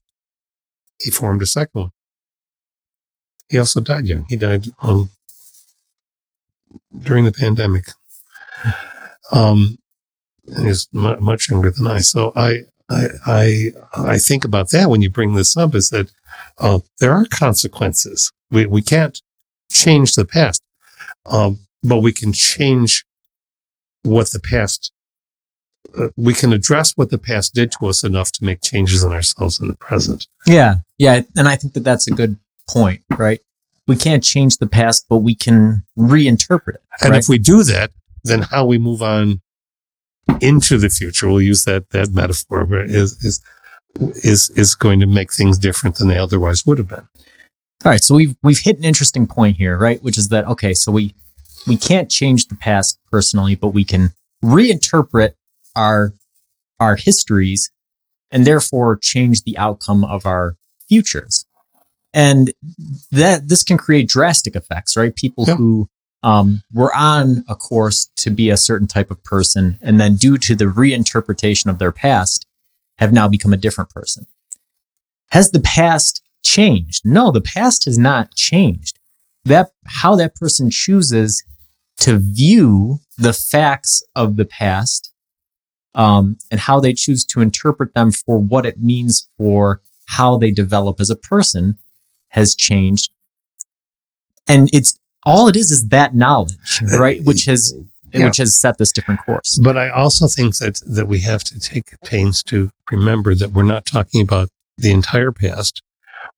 he formed a second one. He also died young. He died um, during the pandemic. Um, and he's mu- much younger than I. So I, I, I, I think about that when you bring this up is that uh, there are consequences. We we can't change the past, um, but we can change what the past. Uh, we can address what the past did to us enough to make changes in ourselves in the present. Yeah. Yeah. And I think that that's a good point, right? We can't change the past, but we can reinterpret it. And right? if we do that, then how we move on into the future, we'll use that that metaphor, but is is is is going to make things different than they otherwise would have been. All right, so we've we've hit an interesting point here, right? Which is that okay, so we we can't change the past personally, but we can reinterpret our our histories and therefore change the outcome of our futures. And that this can create drastic effects, right? People Yeah. who um, were on a course to be a certain type of person, and then due to the reinterpretation of their past, have now become a different person. Has the past changed? No, the past has not changed. That how that person chooses to view the facts of the past, um, and how they choose to interpret them for what it means for how they develop as a person has changed. And it's all it is is that knowledge, <laughs> right? Which has Yeah. which has set this different course. But I also think that that we have to take pains to remember that we're not talking about the entire past.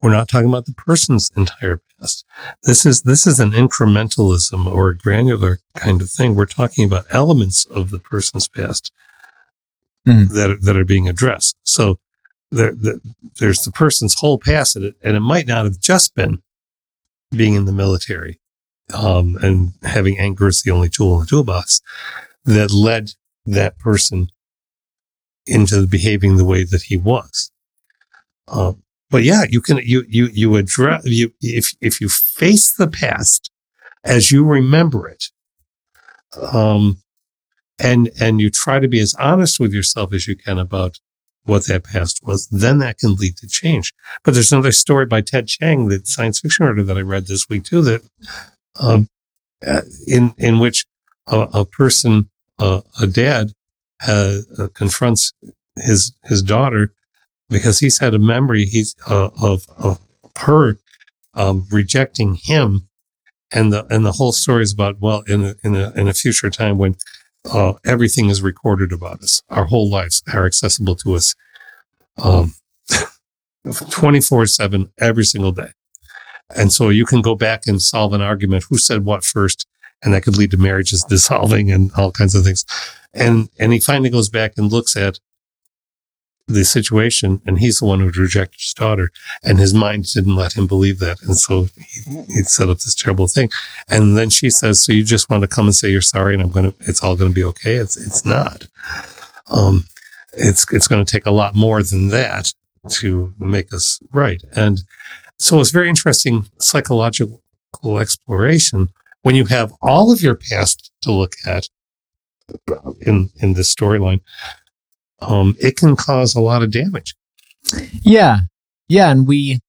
We're not talking about the person's entire past. This is this is an incrementalism or a granular kind of thing. We're talking about elements of the person's past Mhm. that that are being addressed. So there, there, there's the person's whole past, and it, and it might not have just been being in the military um, and having anger as the only tool in the toolbox that led that person into behaving the way that he was. Um, but yeah, you can you you you address you if if you face the past as you remember it, um, and and you try to be as honest with yourself as you can about what that past was, then that can lead to change. But there's another story by Ted Chiang, the science fiction writer that I read this week too, that um, uh, in in which a, a person, uh, a dad, uh, uh, confronts his his daughter because he's had a memory he's uh, of of her um, rejecting him, and the and the whole story is about well in a, in a in a future time when uh, everything is recorded about us, our whole lives are accessible to us, um, <laughs> twenty four seven every single day, And so you can go back and solve an argument. Who said what first? And that could lead to marriages <laughs> dissolving and all kinds of things. And, and he finally goes back and looks at the situation and he's the one who rejected his daughter and his mind didn't let him believe that. And so he, he set up this terrible thing. And then she says, so you just want to come and say you're sorry and I'm going to, it's all going to be okay. It's, it's not. Um, it's, it's going to take a lot more than that to make us right. And so it's very interesting psychological exploration when you have all of your past to look at in, in this storyline um, it can cause a lot of damage. Yeah. Yeah. And we,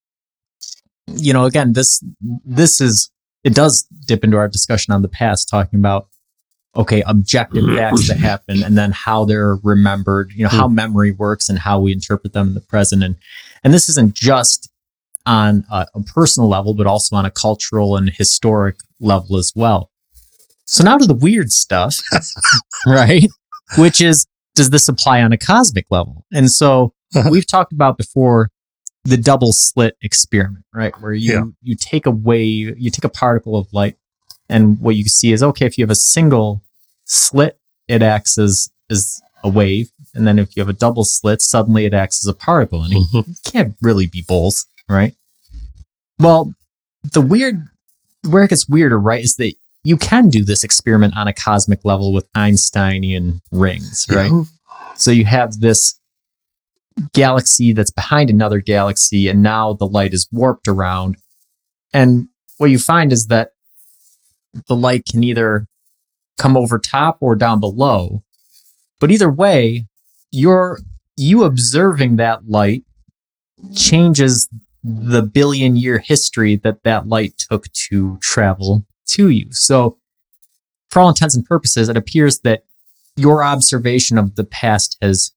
you know, again, this, this is, it does dip into our discussion on the past, talking about, okay, objective Mm-hmm. facts that happen and then how they're remembered, you know, how memory works and how we interpret them in the present. And, and this isn't just on a, a personal level, but also on a cultural and historic level as well. So now to the weird stuff, <laughs> right? Which is, does this apply on a cosmic level? And so we've talked about before the double slit experiment, right? Where you Yeah. you take a wave, you take a particle of light, and what you see is okay, if you have a single slit, it acts as as a wave, and then if you have a double slit, suddenly it acts as a particle, and it Mhm. can't really be both, right? Well, the weird where it gets weirder, right, is that you can do this experiment on a cosmic level with Einsteinian rings, right? Yeah. So you have this galaxy that's behind another galaxy, and now the light is warped around. And what you find is that the light can either come over top or down below. But either way, you're you observing that light changes the billion year history that that light took to travel to you. So, for all intents and purposes, it appears that your observation of the past has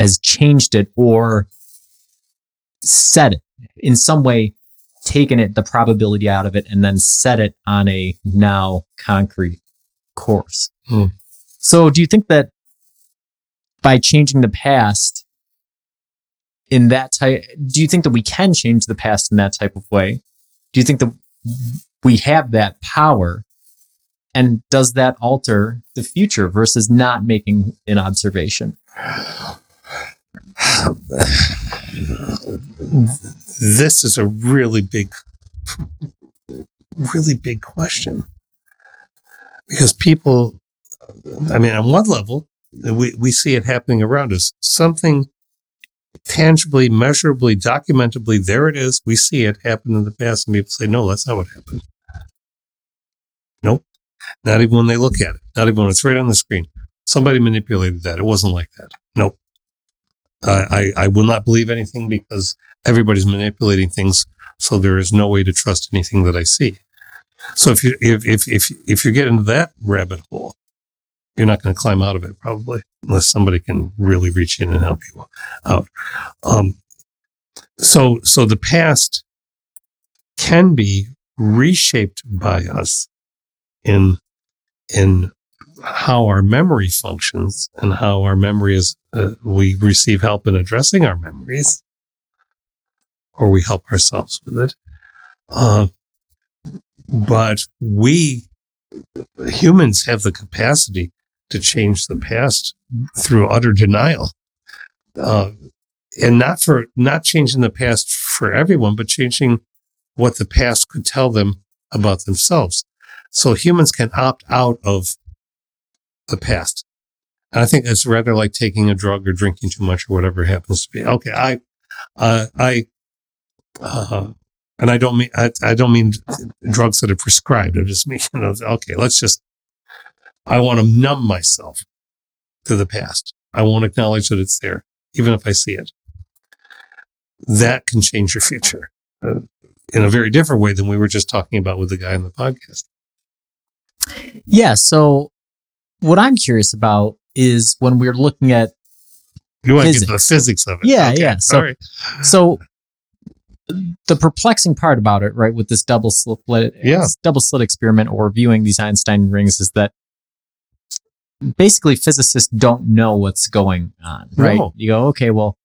has changed it or set it in some way, taken it the probability out of it, and then set it on a now concrete course. Hmm. So, do you think that by changing the past in that type, do you think that we can change the past in that type of way? Do you think that we have that power? And does that alter the future versus not making an observation? This is a really big, really big question. Because people, I mean, on one level, we, we see it happening around us. Something tangibly, measurably, documentably, there it is. We see it happen in the past, and people say, no, that's not what happened. Nope. Not even when they look at it. Not even when it's right on the screen. Somebody manipulated that. It wasn't like that. Nope. I, I, will not believe anything because everybody's manipulating things. So there is no way to trust anything that I see. So if you, if, if, if, if you get into that rabbit hole, you're not going to climb out of it probably unless somebody can really reach in and help you out. Um, so, so the past can be reshaped by us in, in how our memory functions and how our memory is, uh, we receive help in addressing our memories or we help ourselves with it. Uh, but we humans have the capacity to change the past through utter denial. Uh, and not for, not changing the past for everyone, but changing what the past could tell them about themselves. So humans can opt out of the past. And I think it's rather like taking a drug or drinking too much or whatever happens to be. Okay. I, uh, I, uh, and I don't mean, I, I don't mean drugs that are prescribed. I just mean, <laughs> you know, okay, let's just, I want to numb myself to the past. I won't acknowledge that it's there, even if I see it. That can change your future uh, in a very different way than we were just talking about with the guy in the podcast. Yeah. So, what I'm curious about is when we're looking at You want to get to the Physics. physics of it. Yeah, Okay, yeah. So- right. so the perplexing part about it, right, with this double slit, Yeah. this double slit experiment or viewing these Einstein rings is that basically physicists don't know what's going on, right? No. You go, okay, well,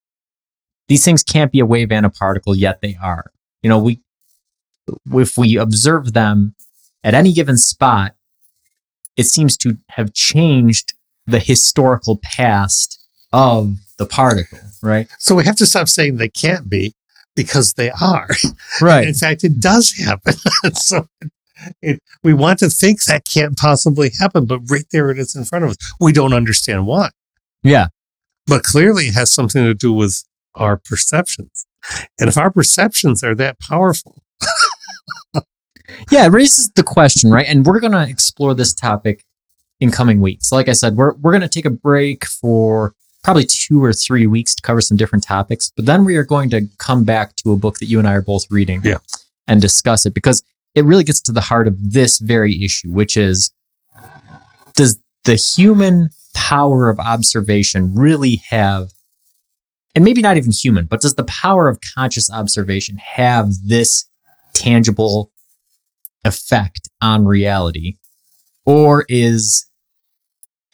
these things can't be a wave and a particle, yet they are. You know, we if we observe them at any given spot, it seems to have changed the historical past of the particle, right? So we have to stop saying they can't be because they are. Right. In fact, it does happen. <laughs> so it, we want to think that can't possibly happen, but right there it is in front of us. We don't understand why. Yeah. But clearly it has something to do with our perceptions. And if our perceptions are that powerful, Yeah, it raises the question, right? And we're going to explore this topic in coming weeks. Like I said, we're we're going to take a break for probably two or three weeks to cover some different topics, but then we are going to come back to a book that you and I are both reading Yeah. and discuss it because it really gets to the heart of this very issue, which is does the human power of observation really have and maybe not even human, but does the power of conscious observation have this tangible effect on reality? Or is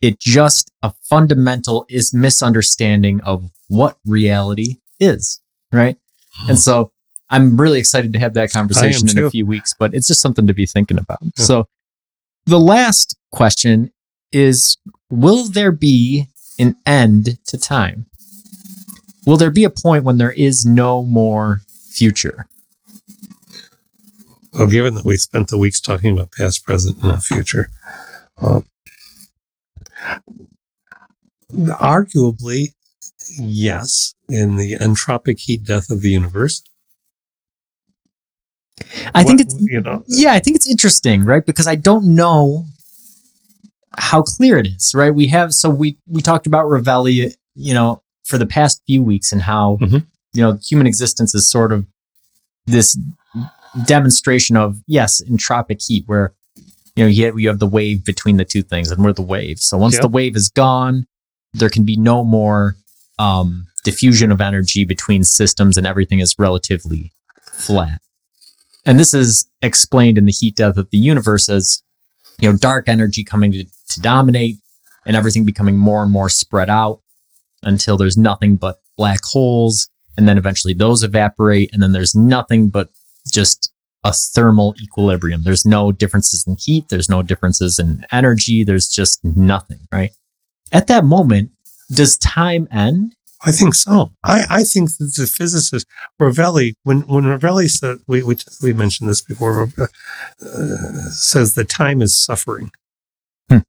it just a fundamental is misunderstanding of what reality is? Right. And hmm. so I'm really excited to have that conversation in too. a few weeks, but it's just something to be thinking about. Yeah. So the last question is Will there be an end to time? Will there be a point when there is no more future? well, given that we spent the weeks talking about past, present, and future, um, arguably, yes, in the entropic heat death of the universe. I think What- it's you know, yeah, I think it's interesting, right? Because I don't know how clear it is, right? We have so we we talked about Rovelli, you know, for the past few weeks and how Mhm. you know human existence is sort of this demonstration of yes, entropic heat, where you know you have, you have the wave between the two things, and we're the wave. So once Yep. the wave is gone, there can be no more um, diffusion of energy between systems, and everything is relatively flat. And this is explained in the heat death of the universe as, you know, dark energy coming to, to dominate and everything becoming more and more spread out until there's nothing but black holes. And then eventually those evaporate. And then there's nothing but just a thermal equilibrium. There's no differences in heat. There's no differences in energy. There's just nothing, right? At that moment, does time end? I think so. I, I think that the physicist Rovelli, when when Rovelli said we we, we mentioned this before, uh, says that time is suffering. Hmm.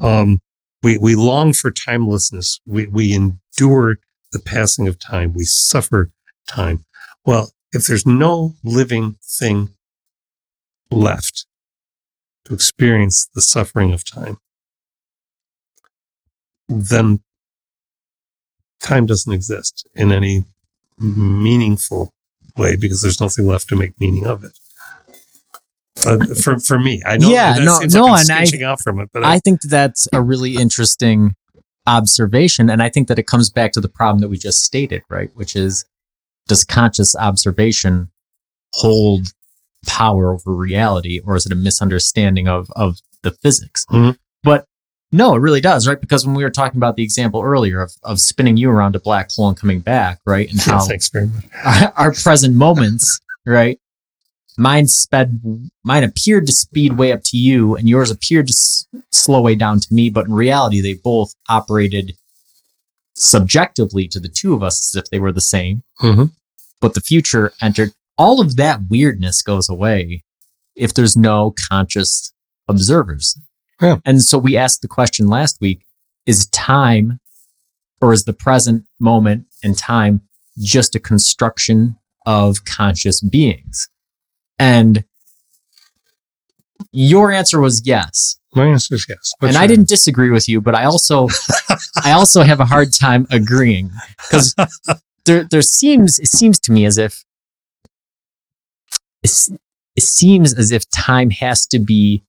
Um, we we long for timelessness. We we endure the passing of time. We suffer time. Well, if there's no living thing left to experience the suffering of time, then time doesn't exist in any meaningful way because there's nothing left to make meaning of it. Uh, for for me, I know Yeah, no- no, like I'm and I- out from it, but I think that's a really interesting observation. And I think that it comes back to the problem that we just stated, right? Which is does conscious observation hold power over reality or is it a misunderstanding of, of the physics? Mhm. But no, it really does, right? Because when we were talking about the example earlier of, of spinning you around a black hole and coming back, right? And <laughs> how our, our present moments, right? Mine sped, mine appeared to speed way up to you, and yours appeared to s- slow way down to me. But in reality, they both operated subjectively to the two of us as if they were the same. Mhm. But the future entered. All of that weirdness goes away if there's no conscious observers. Yeah. And so we asked the question last week: Is time, or is the present moment and time just a construction of conscious beings? And your answer was yes. My answer is yes. What's and I didn't disagree with you, but I also <laughs> I also have a hard time agreeing because there there seems it seems to me as if it seems as if time has to be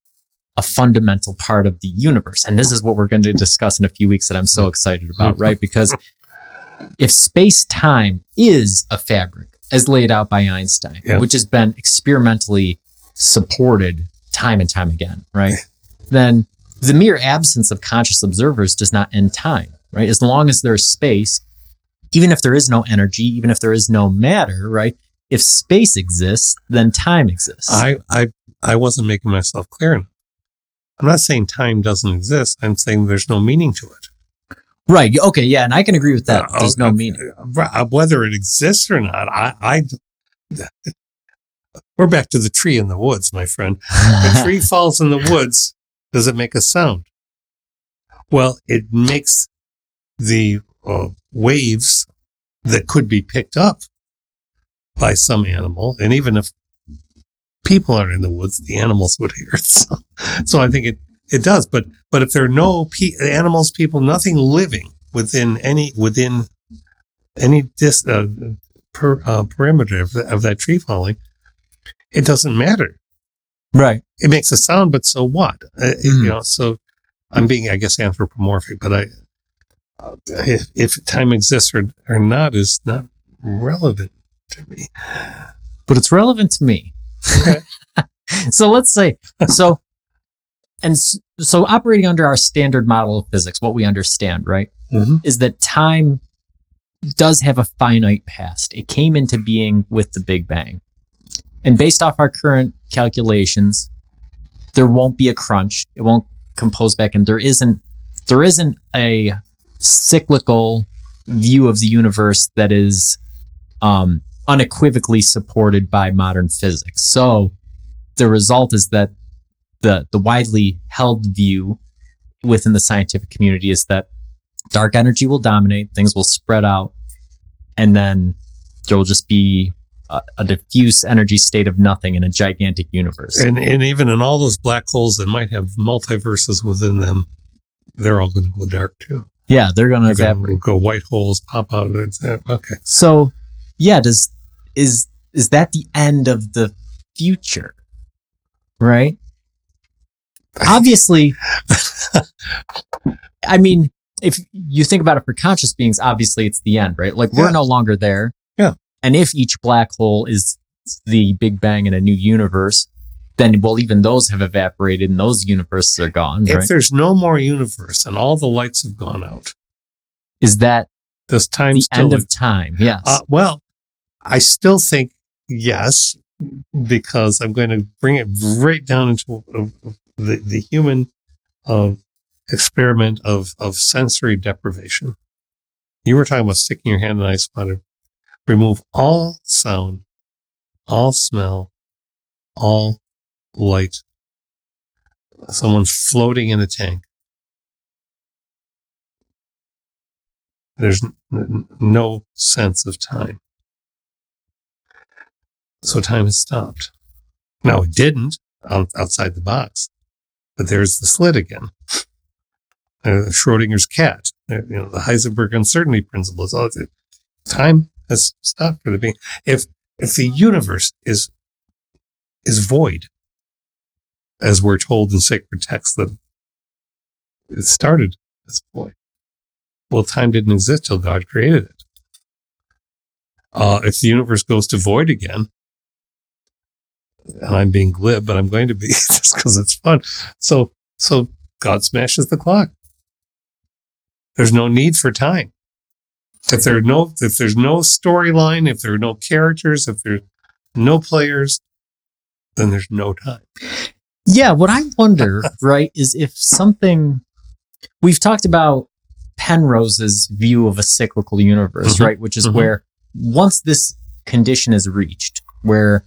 a fundamental part of the universe. And this is what we're going to discuss in a few weeks that I'm so excited about, <laughs> right? Because if space time is a fabric as laid out by Einstein, Yeah. which has been experimentally supported time and time again, right? <laughs> then the mere absence of conscious observers does not end time, right? As long as there's space, even if there is no energy, even if there is no matter, right? if space exists, then time exists. I, I, I wasn't making myself clear enough. I'm not saying time doesn't exist. I'm saying there's no meaning to it. right. Okay. Yeah. And I can agree with that. Uh, There's no meaning. Uh, Whether it exists or not, I, I, we're back to the tree in the woods, my friend. a <laughs> tree falls in the woods, does it make a sound? Well, it makes the uh, waves that could be picked up by some animal. And even if people are in the woods, the animals would hear it. <laughs> So, so I think it, it does. But, but if there are no pe- animals, people, nothing living within any, within any dis, uh, per, uh, perimeter of, the, of that tree falling, it doesn't matter right. it makes a sound, but so what? Uh, Mhm. You know, so I'm being, I guess, anthropomorphic, but I, uh, if, if time exists or, or not is not relevant to me. But it's relevant to me. Okay. <laughs> so let's say, so, and so operating under our standard model of physics, what we understand, right? Mhm. is that time does have a finite past. It came into being with the Big Bang. And based off our current calculations, there won't be a crunch. It won't compose back and there isn't there isn't a cyclical view of the universe that is um, unequivocally supported by modern physics. So the result is that the the widely held view within the scientific community is that dark energy will dominate, things will spread out, and then there will just be a, a diffuse energy state of nothing in a gigantic universe. And, and even in all those black holes that might have multiverses within them, they're all going to go dark too. yeah, they're going to They're evaporate. going to go white holes, pop out of it. Uh, Okay. So, yeah, does is is that the end of the future? Right? <laughs> Obviously, I mean, if you think about it for conscious beings, obviously it's the end, right? Like we're Yeah. no longer there. Yeah. And if each black hole is the Big Bang in a new universe, then well, even those have evaporated and those universes are gone, If right? there's no more universe and all the lights have gone out, Is that does time the still end of time? Yes. Uh, well, I still think yes, because I'm going to bring it right down into the the human uh, experiment of of sensory deprivation. You were talking about sticking your hand in ice water. Remove all sound, all smell, all light. Someone's floating in a tank. There's n- n- no sense of time. So time has stopped. Now it didn't outside the box, but there's the slit again. Uh, Schrodinger's cat, uh, you know, the Heisenberg uncertainty principle is all time has stopped for the being. If if the universe is is void, as we're told in sacred texts that it started as void, well, time didn't exist till God created it. Uh, if the universe goes to void again, I'm being glib, but I'm going to be <laughs> just because it's fun. So, so God smashes the clock. There's no need for time. If there are no, if there's no storyline, if there are no characters, if there's no players, then there's no time. Yeah, what I wonder, <laughs> right, is if something we've talked about Penrose's view of a cyclical universe, Mhm. right, which is Mhm. where once this condition is reached, where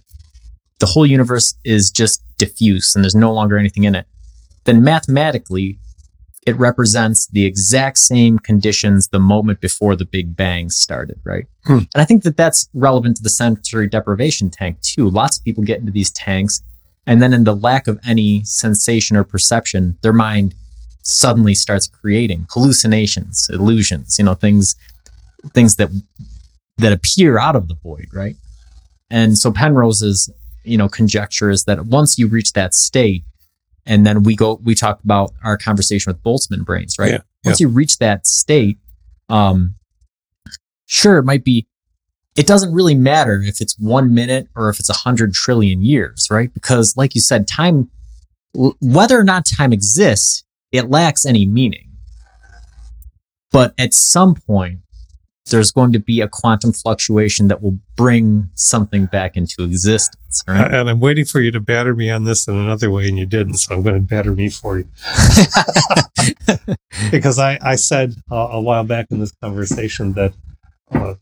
the whole universe is just diffuse and there's no longer anything in it, then mathematically it represents the exact same conditions the moment before the Big Bang started, right? Hmm. And I think that that's relevant to the sensory deprivation tank too. Lots of people get into these tanks and then in the lack of any sensation or perception, their mind suddenly starts creating hallucinations, illusions, you know, things things that that appear out of the void, right? And so Penrose's, you know, conjecture is that once you reach that state, and then we go we talked about our conversation with Boltzmann brains, right? Yeah, Once you reach that state, um sure it might be it doesn't really matter if it's one minute or if it's a hundred trillion years, right? Because, like you said, time, whether or not time exists, it lacks any meaning. But at some point, there's going to be a quantum fluctuation that will bring something back into existence. Right? And I'm waiting for you to batter me on this in another way, and you didn't. So I'm going to batter me for you. <laughs> because I, I said uh, a while back in this conversation that uh,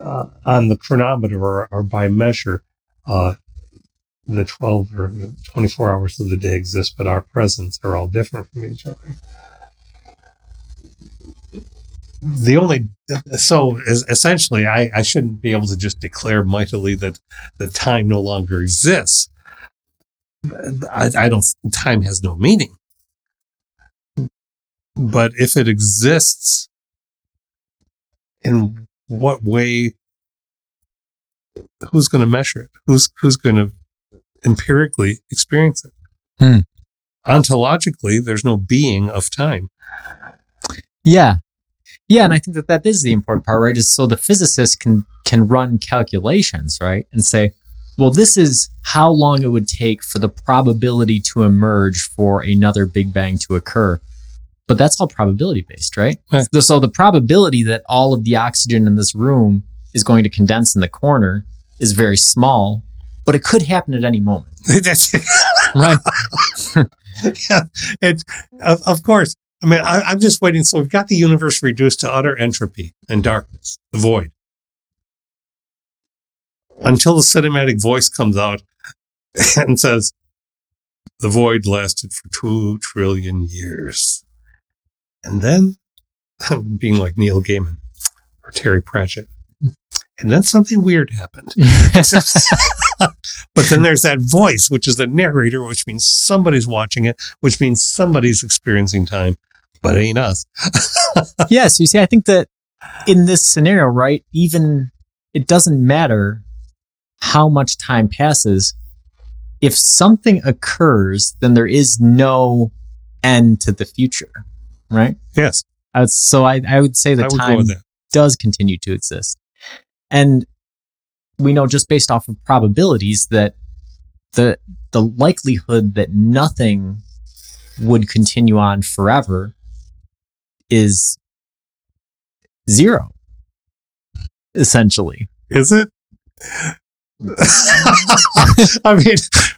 uh, on the chronometer or, or by measure, uh, the 12 or 24 hours of the day exist, but our presents are all different from each other the only so essentially I, I shouldn't be able to just declare mightily that the time no longer exists. I, I don't time has no meaning. But if it exists in what way who's going to measure it? Who's who's going to empirically experience it? Hmm. ontologically there's no being of time. Yeah. Yeah, and I think that that is the important part, right? Is so the physicist can can run calculations, right, and say, well, this is how long it would take for the probability to emerge for another Big Bang to occur. But that's all probability based, right? Right. So- So the probability that all of the oxygen in this room is going to condense in the corner is very small, but it could happen at any moment, <laughs> right? <laughs> yeah, it's of, of course. I mean, I, I'm just waiting. So we've got the universe reduced to utter entropy and darkness, the void, until the cinematic voice comes out <laughs> and says, "The void lasted for two trillion years," and then, <laughs> being like Neil Gaiman or Terry Pratchett, and then something weird happened. <laughs> but then there's that voice, which is the narrator, which means somebody's watching it, which means somebody's experiencing time, but it ain't us. <laughs> yeah, so you see, I think that in this scenario, right, even it doesn't matter how much time passes. If something occurs, then there is no end to the future, right? Yes, Uh, so I, I would say would time that. does continue to exist. And we know just based off of probabilities that the the likelihood that nothing would continue on forever is zero essentially Is it? <laughs> I mean,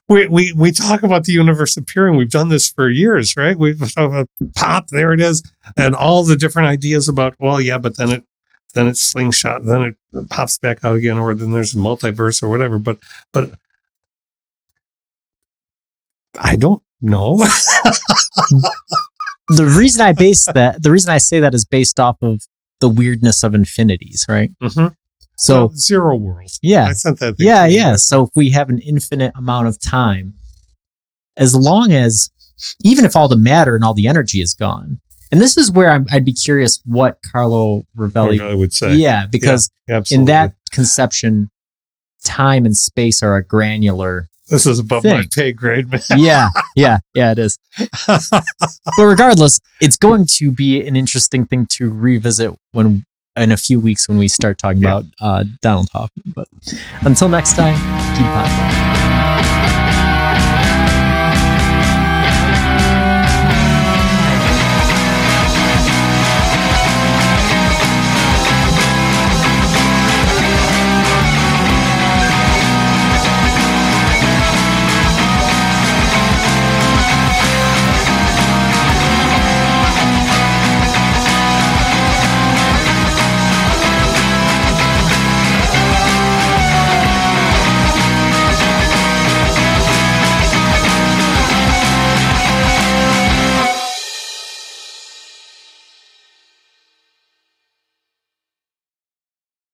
we, we, we talk about the universe appearing. We've done this for years, right? We've talked <laughs> uh, pop, there it is, and all the different ideas about, well, yeah, but then it then it's slingshot, then it pops back out again, or then there's a multiverse or whatever. But but I don't know. <laughs> the reason i base that the reason i say that is based off of the weirdness of infinities right Mhm. so Well, zero world. yeah I sent that. Yeah, yeah. So if we have an infinite amount of time, as long as, even if all the matter and all the energy is gone, and this is where I'm, I'd be curious what Carlo Rovelli, I would say. yeah, because Absolutely. in that conception, time and space are a granular. This is above my pay grade, man. <laughs> Yeah, yeah, yeah, it is. But regardless, it's going to be an interesting thing to revisit when in a few weeks when we start talking Yeah. about uh, Donald Hoffman. But until next time, keep on.